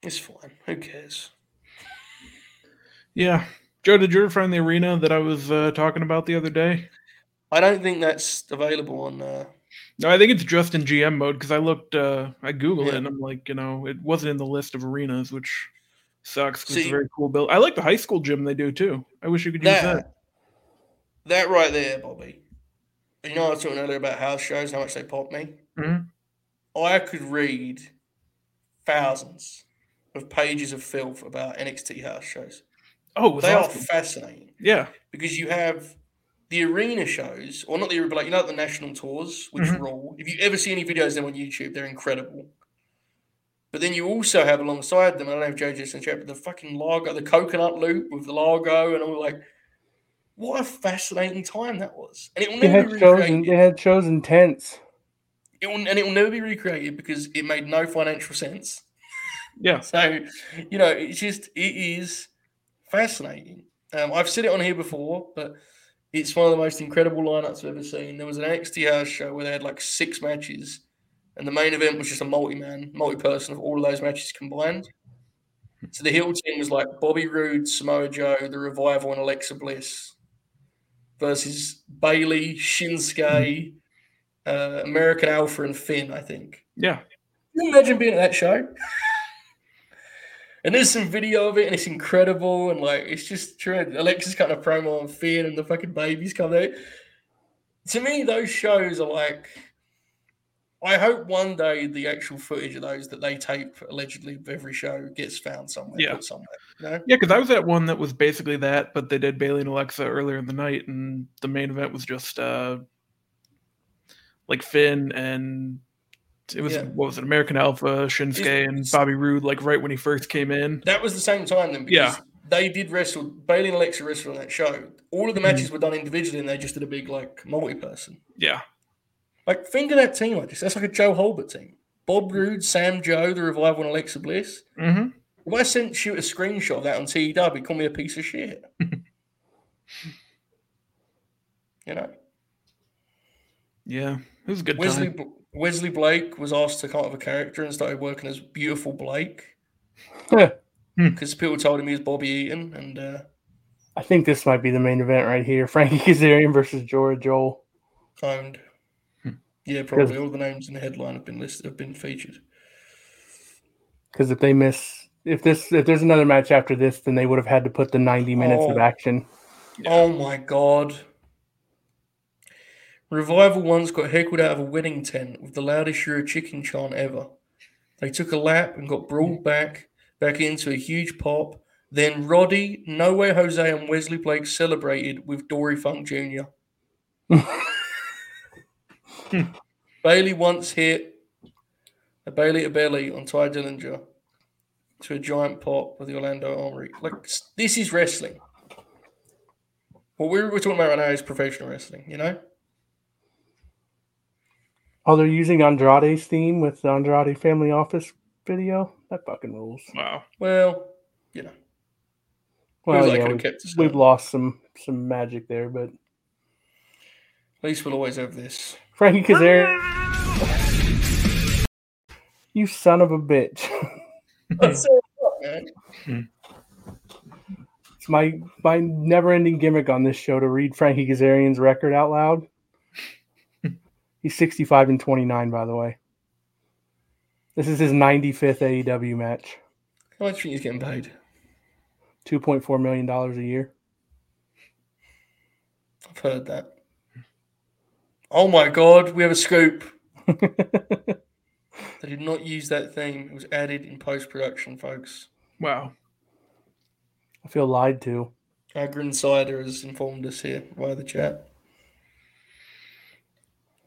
It's fine. Who cares? Yeah. Joe, did you ever find the arena that I was uh, talking about the other day? I don't think that's available on. Uh, No, I think it's just in GM mode because I looked, uh, I googled it and I'm like, you know, it wasn't in the list of arenas, which sucks 'cause it's a very cool build. I like the high school gym they do too. I wish you could use that. that, that right there, Bobby. You know, I was talking earlier about house shows, how much they pop me. Mhm. I could read thousands of pages of filth about NXT house shows. Oh, They awesome. are fascinating Yeah. because you have the arena shows, or not the arena, but like you know the national tours, which Mhm. rule. If you ever see any videos of them on YouTube, they're incredible. But then you also have alongside them, I don't know if JoJo's in chat, but the fucking logo, the coconut loop with the logo, and all like, what a fascinating time that was. And it will They never had be shows. In, recreated. they had shows in tents. It will, and it will never be recreated because it made no financial sense. Yeah. So, you know, it's just it is fascinating. Um, I've said it on here before, but it's one of the most incredible lineups I've ever seen. There was an NXT house show where they had like six matches, and the main event was just a multi-man, multi-person of all of those matches combined. So the heel team was like Bobby Roode, Samoa Joe, The Revival, and Alexa Bliss versus Bayley, Shinsuke, uh, American Alpha, and Finn. I think. Yeah. Can you imagine being at that show? and there's some video of it, and it's incredible. And like, it's just true. Alexa's kind of promo on Finn, and the fucking babies come out. To me, those shows are like. I hope one day the actual footage of those that they tape allegedly of every show gets found somewhere, Yeah. somewhere. You know? Yeah, because I was at one that was basically that, but they did Bayley and Alexa earlier in the night, and the main event was just uh like Finn and it was Yeah. what was it, American Alpha, Shinsuke, and Bobby Roode, like right when he first came in. That was the same time then, because Yeah. they did wrestle. Bayley and Alexa wrestled on that show. All of the Mhm. matches were done individually, and they just did a big like multi-person. Yeah, Like, think of that team like this. That's like a Joe Holbert team. Bob Roode, Sam Joe, the revival, and Alexa Bliss. hmm If I sent you a screenshot of that on TEW, he'd call me a piece of shit. you know, yeah, it was a good Wesley time. Bl- Wesley Blake was asked to come up with a character and started working as beautiful Blake Yeah. because people told him he was Bobby Eaton, and uh, I think this might be the main event right here: Frankie Kazarian versus Jora Johl. owned. Yeah, probably all the names in the headline have been listed, have been featured. Because if they miss, if this, if there's another match after this, then they would have had to put the 90 minutes of Oh. action. Oh my god. Revival once got heckled out of a wedding tent with the loudest you're chicken chant ever. They took a lap and got brawled back, back into a huge pop. Then Roddy, No Way Jose, and Wesley Blake celebrated with Dory Funk Jr. Bayley once hit a Bayley to belly on Tye Dillinger to a giant pop with the Orlando Armory. Like, this is wrestling. What we're, we're talking about right now is professional wrestling, you know? Oh, they're using Andrade's theme with the Andrade Family Office video. That fucking rules. Wow. Well, you know, Well, yeah, we've, kept we've lost some some magic there, but At least we'll always have this. Frankie Kazarian, you son of a bitch! That's so what, man. it's my my never-ending gimmick on this show to read Frankie Kazarian's record out loud. He's 65 and 29, by the way. This is his 95th AEW match. How much do you getting paid? $2.4 million a year. I've heard that. Oh my god, we have a scoop. They did not use that theme. It was added in post production, folks. Wow. I feel lied to. Agra Insider has informed us here via the chat.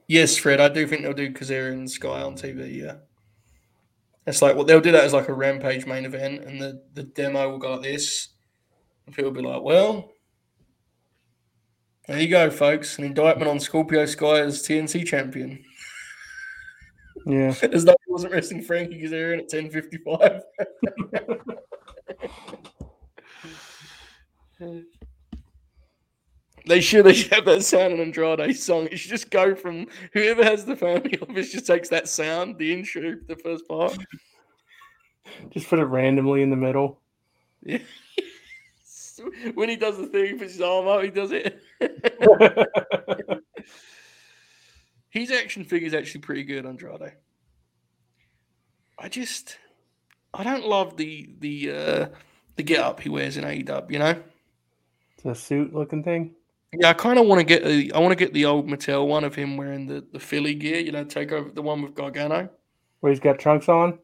Yes, Fred, I do think they'll do Kazarian Sky on TV, yeah. It's like well they'll do that as like a rampage main event and the, the demo will go like this. People will be like, well, there you go, folks. An indictment on Scorpio Sky as TNT champion. Yeah. As though he wasn't wrestling Frankie Kazarian at 10.55. they should they should have that sound in Andrade song. It should just go from whoever has the family office just takes that sound, the intro, the first part. Just put it randomly in the middle. Yeah. when he does the thing, he puts his arm up, he does it. His action figure is actually pretty good, Andrade. I just, I don't love the the uh, the get up he wears in AEW. You know, the suit looking thing. Yeah, I kind of want to get the I want to get the old Mattel one of him wearing the the Philly gear. You know, take over the one with Gargano. Where he's got trunks on.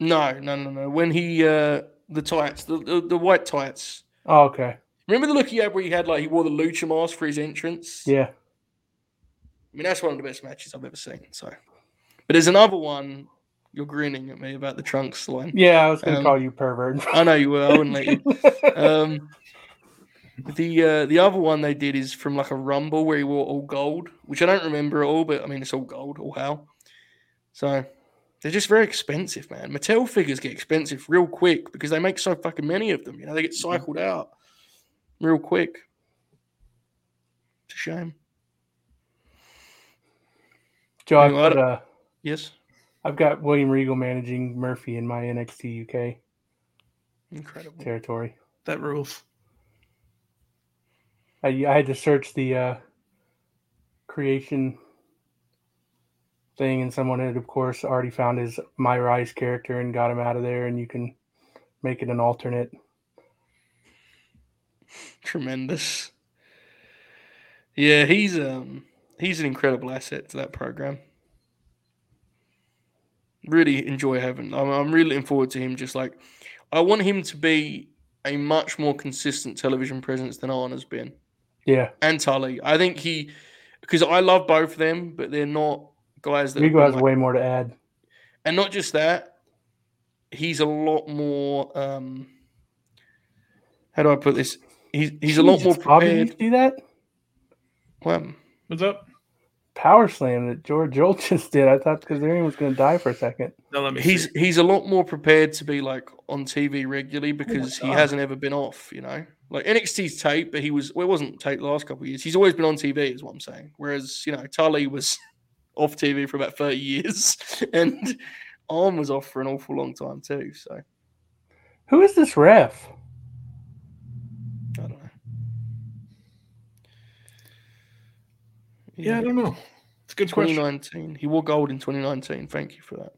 No, no, no, no. When he uh the tights, the the, the white tights. Oh, okay. Remember the look he had where he had like he wore the lucha mask for his entrance. Yeah. I mean, that's one of the best matches I've ever seen. So, but there's another one. You're grinning at me about the trunks one. Yeah, I was going to Um, call you pervert. I know you were. I wouldn't let you. Um, the uh, the other one they did is from like a rumble where he wore all gold, which I don't remember at all. But I mean, it's all gold, all how. So they're just very expensive, man. Mattel figures get expensive real quick because they make so fucking many of them. You know, they get cycled out real quick. It's a shame. Joe, I've got, uh, Yes, I've got William Regal managing Murphy in my NXT UK incredible. territory. That rules. I, I had to search the uh, creation thing, and someone had, of course, already found his My Rise character and got him out of there, and you can make it an alternate. Tremendous. Yeah, he's um he's an incredible asset to that program. Really enjoy having. I'm, I'm really looking forward to him. Just like I want him to be a much more consistent television presence than Arn has been, Yeah, and Tully. I think he because I love both of them, but they're not guys that have Regal been, has like- way more to add. and not just that. He's a lot more. um How do I put this? He's he's a lot more Jesus, Bobby prepared. used to do that Well, What's up? power slam that Jora Johl just did. I thought Kazarian was going to die for a second. No, let me he's see. he's a lot more prepared to be like on TV regularly because he hasn't ever been off. You know, like NXT's tape, but he was well, it wasn't tape the last couple of years. He's always been on TV, is what I'm saying. Whereas you know Tully was off TV for about 30 years, and Arn was off for an awful long time too. So Who is this ref? I don't know. Yeah, I don't know. It's a good question. 2019. He wore gold in 2019. Thank you for that.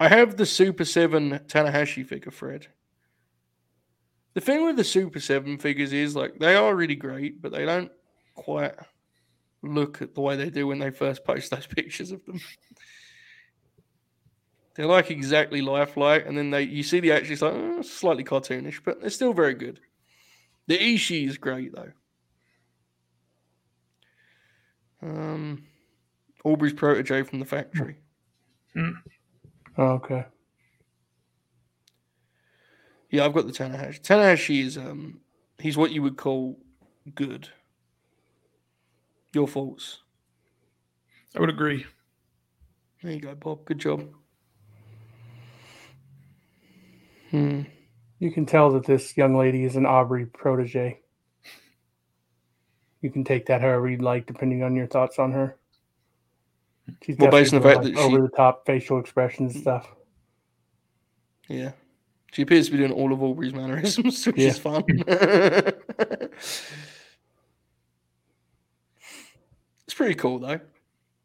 I have the Super 7 Tanahashi figure, Fred. The thing with the Super 7 figures is like they are really great, but they don't quite look at the way they do when they first post those pictures of them. They're like exactly lifelike, and then they you see the actually like "Oh, slightly cartoonish, but they're still very good. The Ishii is great though. Um, Aubrey's protege from the factory. Oh, okay. Yeah, I've got the Tanahashi. Tanahashi is um he's what you would call good. Your faults. I would agree. There you go, Bob. Good job. Hmm. You can tell that this young lady is an Aubrey protege. You can take that however you'd like, depending on your thoughts on her. She's Well, based on the fact doing, that she- over the top facial expressions and stuff. Yeah. She appears to be doing all of Aubrey's mannerisms, which Yeah. is fun. it's pretty cool though.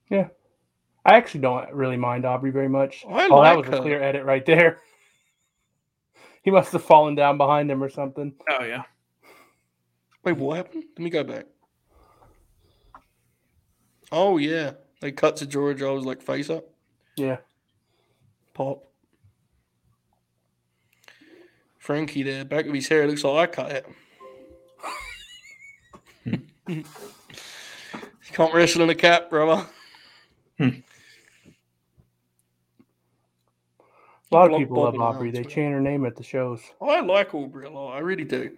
Yeah. I actually don't really mind Aubrey very much. I oh, that was her. a clear edit right there. He must have fallen down behind him or something. Oh yeah. Wait, what happened? Let me go back. Oh yeah. They cut to George. I was like face up. Yeah. Pop. Frankie there, back of his hair looks like I cut it. you can't wrestle in a cap, brother. Hmm. A lot of people Bob love and Aubrey. They chant her name at the shows. I like Aubrey a lot. I really do.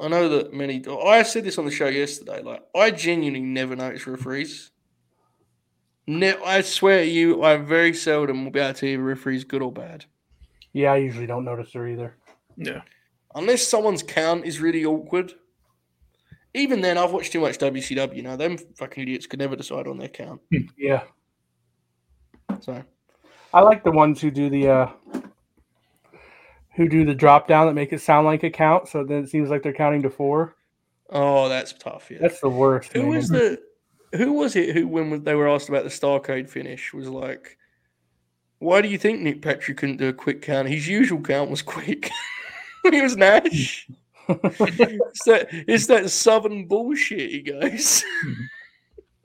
I know that many. do. I said this on the show yesterday. Like, I genuinely never notice referees. Ne- I swear to you, I very seldom will be able to hear referees good or bad. Yeah, I usually don't notice her either. Yeah. Unless someone's count is really awkward. Even then, I've watched too much WCW. You know, them fucking idiots could never decide on their count. Yeah, So, I like the ones who do the uh who do the drop down that make it sound like a count, so then it seems like they're counting to four. oh, that's tough. Yeah. That's the worst. Who man. was the who was it who when they were asked about the Starcade finish was like why do you think Nick Patrick couldn't do a quick count? His usual count was quick. he was Nash. It's that it's that southern bullshit, he goes.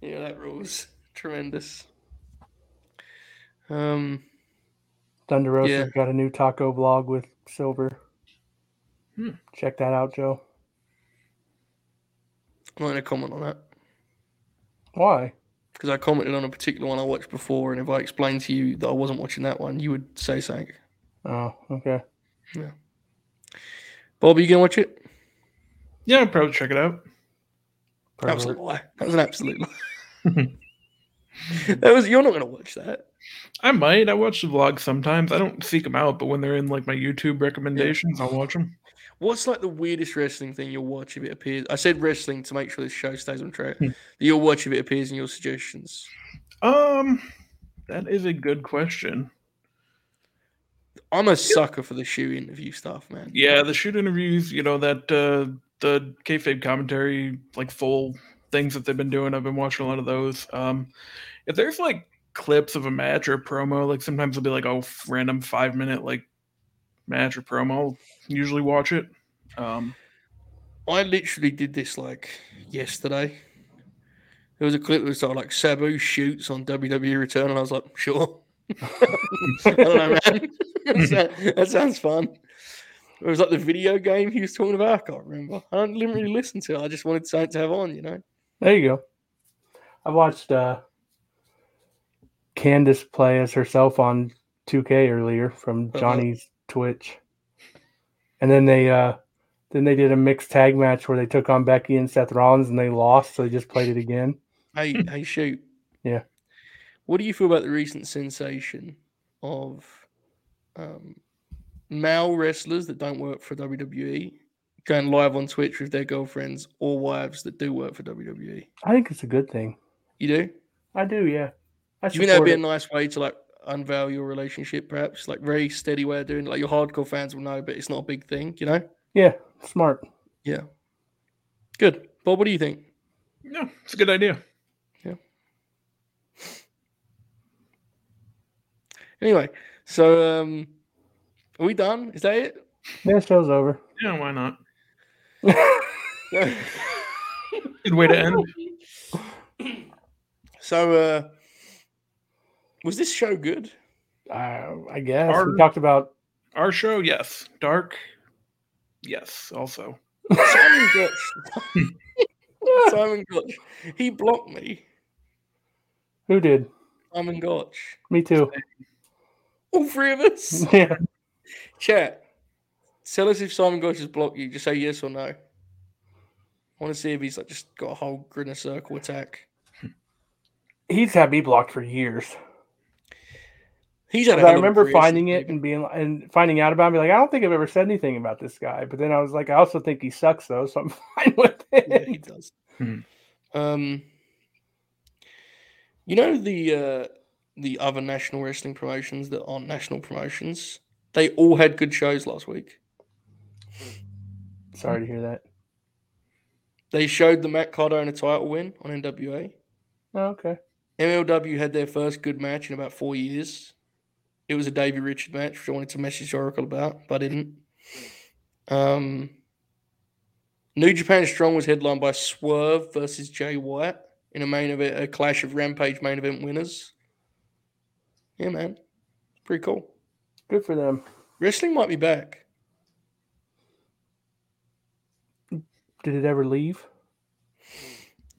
yeah, that rules. Tremendous. Um Thunder Rosa's Yeah. got a new taco vlog with Silver. Hmm. Check that out, Joe. I'm not gonna comment on that. Why? Because I commented on a particular one I watched before, and if I explained to you that I wasn't watching that one, you would say something. Oh, okay. Yeah. Bob, are you gonna watch it? Yeah, I'll probably check it out. That was a Pervert. lie. That was an absolute lie. that was. You're not gonna watch that. I might. I watch the vlogs sometimes. I don't seek them out, but when they're in like my YouTube recommendations, I'll watch them. What's like the weirdest wrestling thing you'll watch if it appears? I said wrestling to make sure this show stays on track. Hmm. that you'll watch if it appears in your suggestions. Um, that is a good question. I'm a sucker for the shoot interview stuff, man. Yeah, the shoot interviews, you know that uh, the kayfabe commentary, like full things that they've been doing. I've been watching a lot of those. Um, if there's like clips of a match or a promo, like sometimes it'll be like a random five minute like match or promo. I'll usually watch it. Um, I literally did this like yesterday. There was a clip that was sort of like Sabu shoots on WWE Return, and I was like, sure. I don't know, man. that, sounds fun. It was like the video game he was talking about. I can't remember. I don't, didn't really listen to it. I just wanted something to have on, you know. There you go. I watched uh Candice play as herself on 2K earlier from Uh-huh. Johnny's Twitch. And then they uh then they did a mixed tag match where they took on Becky and Seth Rollins and they lost, so they just played it again. Hey, hey, shoot. Yeah. What do you feel about the recent sensation of um, male wrestlers that don't work for WWE going live on Twitch with their girlfriends or wives that do work for WWE? I think it's a good thing. You do? I do, yeah. I Do you think that'd be a nice way to like unveil your relationship, perhaps? Like very steady way of doing it. Like your hardcore fans will know, but it's not a big thing, you know? yeah, smart. Yeah. Good. Bob, what do you think? yeah, it's a good idea. Yeah. Anyway, so um are we done? Is that it? Yeah, show's over. Yeah, why not? Good way to end. So, uh, was this show good? uh, I guess we talked about Our show, yes. Dark, yes. Also, Simon Gotch. Simon Gotch. He blocked me. who did? Simon Gotch. Me too. All three of us. Yeah. Chat. Tell us if Simon Gotch has blocked you. Just say yes or no. I want to see if he's like just got a whole grinner circle attack. He's had me blocked for years. He's had. a I hell of a remember finding it and being and finding out about me like I don't think I've ever said anything about this guy. But then I was like, I also think he sucks though, so I'm fine with it. Yeah, he does. Hmm. Um, you know the uh, the other national wrestling promotions that aren't national promotions. They all had good shows last week. Sorry to hear that. They showed the Matt Cardona title win on NWA. Oh, okay. MLW had their first good match in about four years. It was a Davey Richard match, which I wanted to message Oracle about, but I didn't. Um, New Japan Strong was headlined by Swerve versus Jay White in a main event, a clash of Rampage main event winners. Yeah, man, pretty cool. Good for them. Wrestling might be back. Did it ever leave?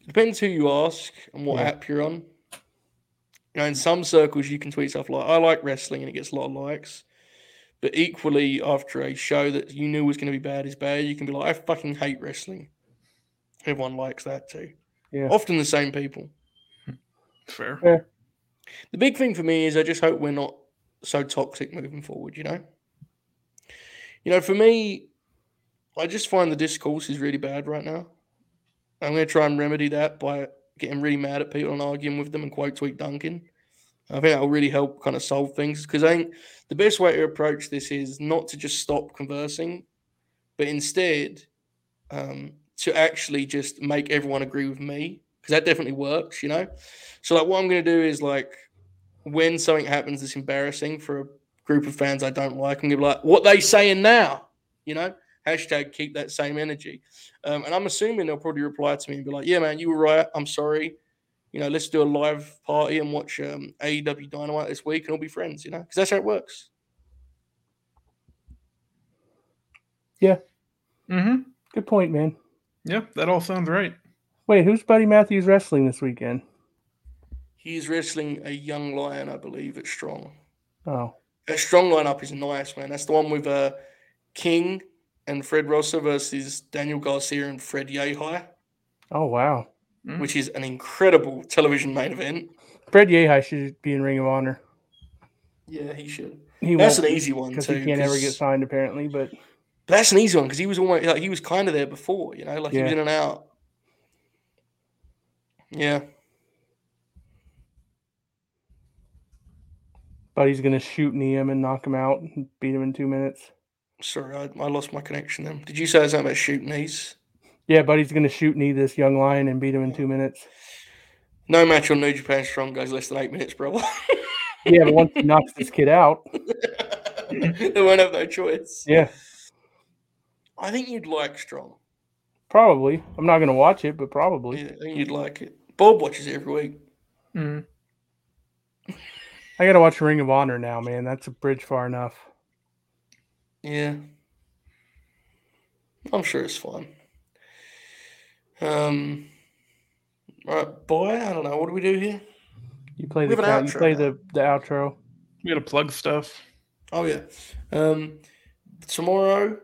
Depends who you ask and what Yeah. app you're on. You know, in some circles, you can tweet stuff like, I like wrestling and it gets a lot of likes. But equally, after a show that you knew was going to be bad is bad, you can be like, I fucking hate wrestling. Everyone likes that too. Yeah. Often the same people. Fair. Yeah. The big thing for me is I just hope we're not so toxic moving forward, you know? You know, for me, I just find the discourse is really bad right now. I'm going to try and remedy that by getting really mad at people and arguing with them and quote tweet Duncan. I think that will really help kind of solve things because I think the best way to approach this is not to just stop conversing, but instead um, to actually just make everyone agree with me because that definitely works, you know? So, like, what I'm going to do is like, when something happens that's embarrassing for a group of fans I don't like, I'm going to be like, what they saying now? You know? Hashtag keep that same energy. Um, and I'm assuming they'll probably reply to me and be like, yeah, man, you were right. I'm sorry. You know, let's do a live party and watch um, AEW Dynamite this week and all be friends, you know? Because that's how it works. Yeah. Mm-hmm. Good point, man. Yeah, that all sounds right. Wait, who's Buddy Matthews wrestling this weekend? He's wrestling a young lion, I believe, at Strong. Oh, That Strong lineup is nice, man. That's the one with uh, King and Fred Rosser versus Daniel Garcia and Fred Yehi, oh wow. Mm. which is an incredible television main event. Fred Yehi should be in Ring of Honor. Yeah, he should. He That's an easy one because too. he can't ever get signed apparently. But But that's an easy one because he was almost like he was kind of there before, you know, like he was in and out. Yeah, But he's gonna shoot knee him and knock him out and beat him in two minutes. Sorry, I, I lost my connection. Then did you say something about shooting these? Yeah, Buddy's gonna shoot knee this young lion and beat him in two minutes. No match on New Japan Strong goes less than eight minutes, brother. Yeah, but once he knocks this kid out, they won't have no choice. yeah, I think you'd like Strong. probably. I'm not gonna watch it, but probably. Yeah, I think you'd like it. Bob watches it every week. Mm. I gotta watch Ring of Honor now, man. That's a bridge far enough. Yeah. I'm sure it's fine. Um right, boy, I don't know. What do we do here? You play We the have an count, you play now. the the outro. We gotta plug stuff. Oh yeah. Um tomorrow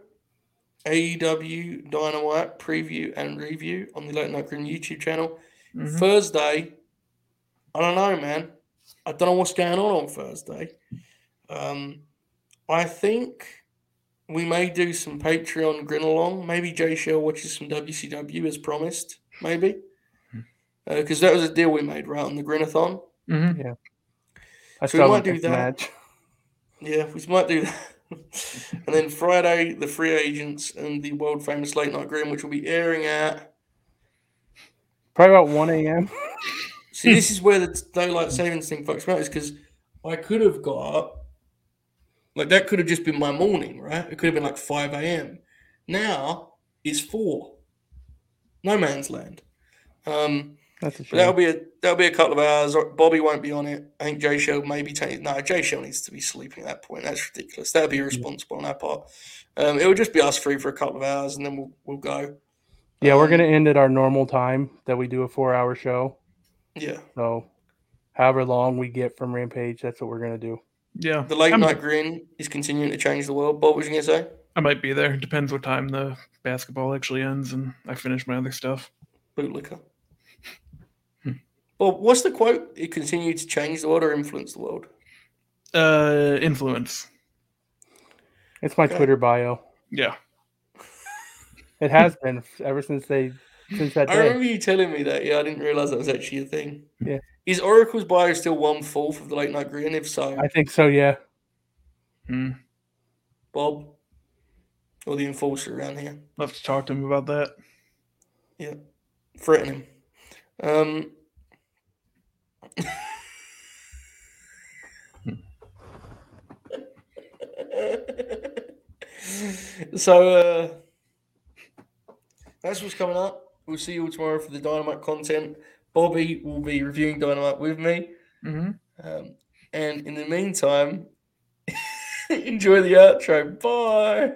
AEW Dynamite preview and review on the Late Night Grin YouTube channel. Mhm. Thursday, I don't know, man. I don't know what's going on on Thursday. Um, I think we may do some Patreon Grinalong. Maybe Jay Shell watches some WCW as promised. Maybe because that was a deal we made right on the Grinathon. Mhm. I So we might do that. match. Yeah, we might do that. and then Friday, the free agents and the world famous late night grin, which will be airing at. Probably about one a.m. See, this is where the daylight savings thing fucks me out, is because I could have got like that could have just been my morning, right? It could have been like five a.m. Now it's four. No man's land. Um, That's a that'll be a that'll be a couple of hours. Bobby won't be on it. I think Jay Shell may be taking. No, Jay Shell needs to be sleeping at that point. That's ridiculous. That'd be irresponsible on our part. Um, it will just be us three for a couple of hours, and then we'll we'll go. Yeah, we're Um, gonna end at our normal time that we do a four-hour show. Yeah, So, however long we get from Rampage, that's what we're gonna do. Yeah. the late I'm- night grin is continuing to change the world. Bob, what was you gonna say? I might be there. Depends what time the basketball actually ends and I finish my other stuff. Bootlicker. Hmm. Well, what's the quote? It continued to change the world or influence the world. Uh, influence. It's my Okay. Twitter bio. Yeah. It has been ever since they since that I day. remember you telling me that. Yeah, I didn't realize that was actually a thing. Yeah. Is Oracle's bio still one fourth of the late night grin? If so, I think so. Yeah. Hmm. Bob or the enforcer around here, I'll have to talk to him about that. Yeah, threaten him. Um. so uh, that's what's coming up. We'll see you all tomorrow for the Dynamite content. Bobby will be reviewing Dynamite with me. Mm-hmm. Um, and in the meantime, enjoy the outro. Bye.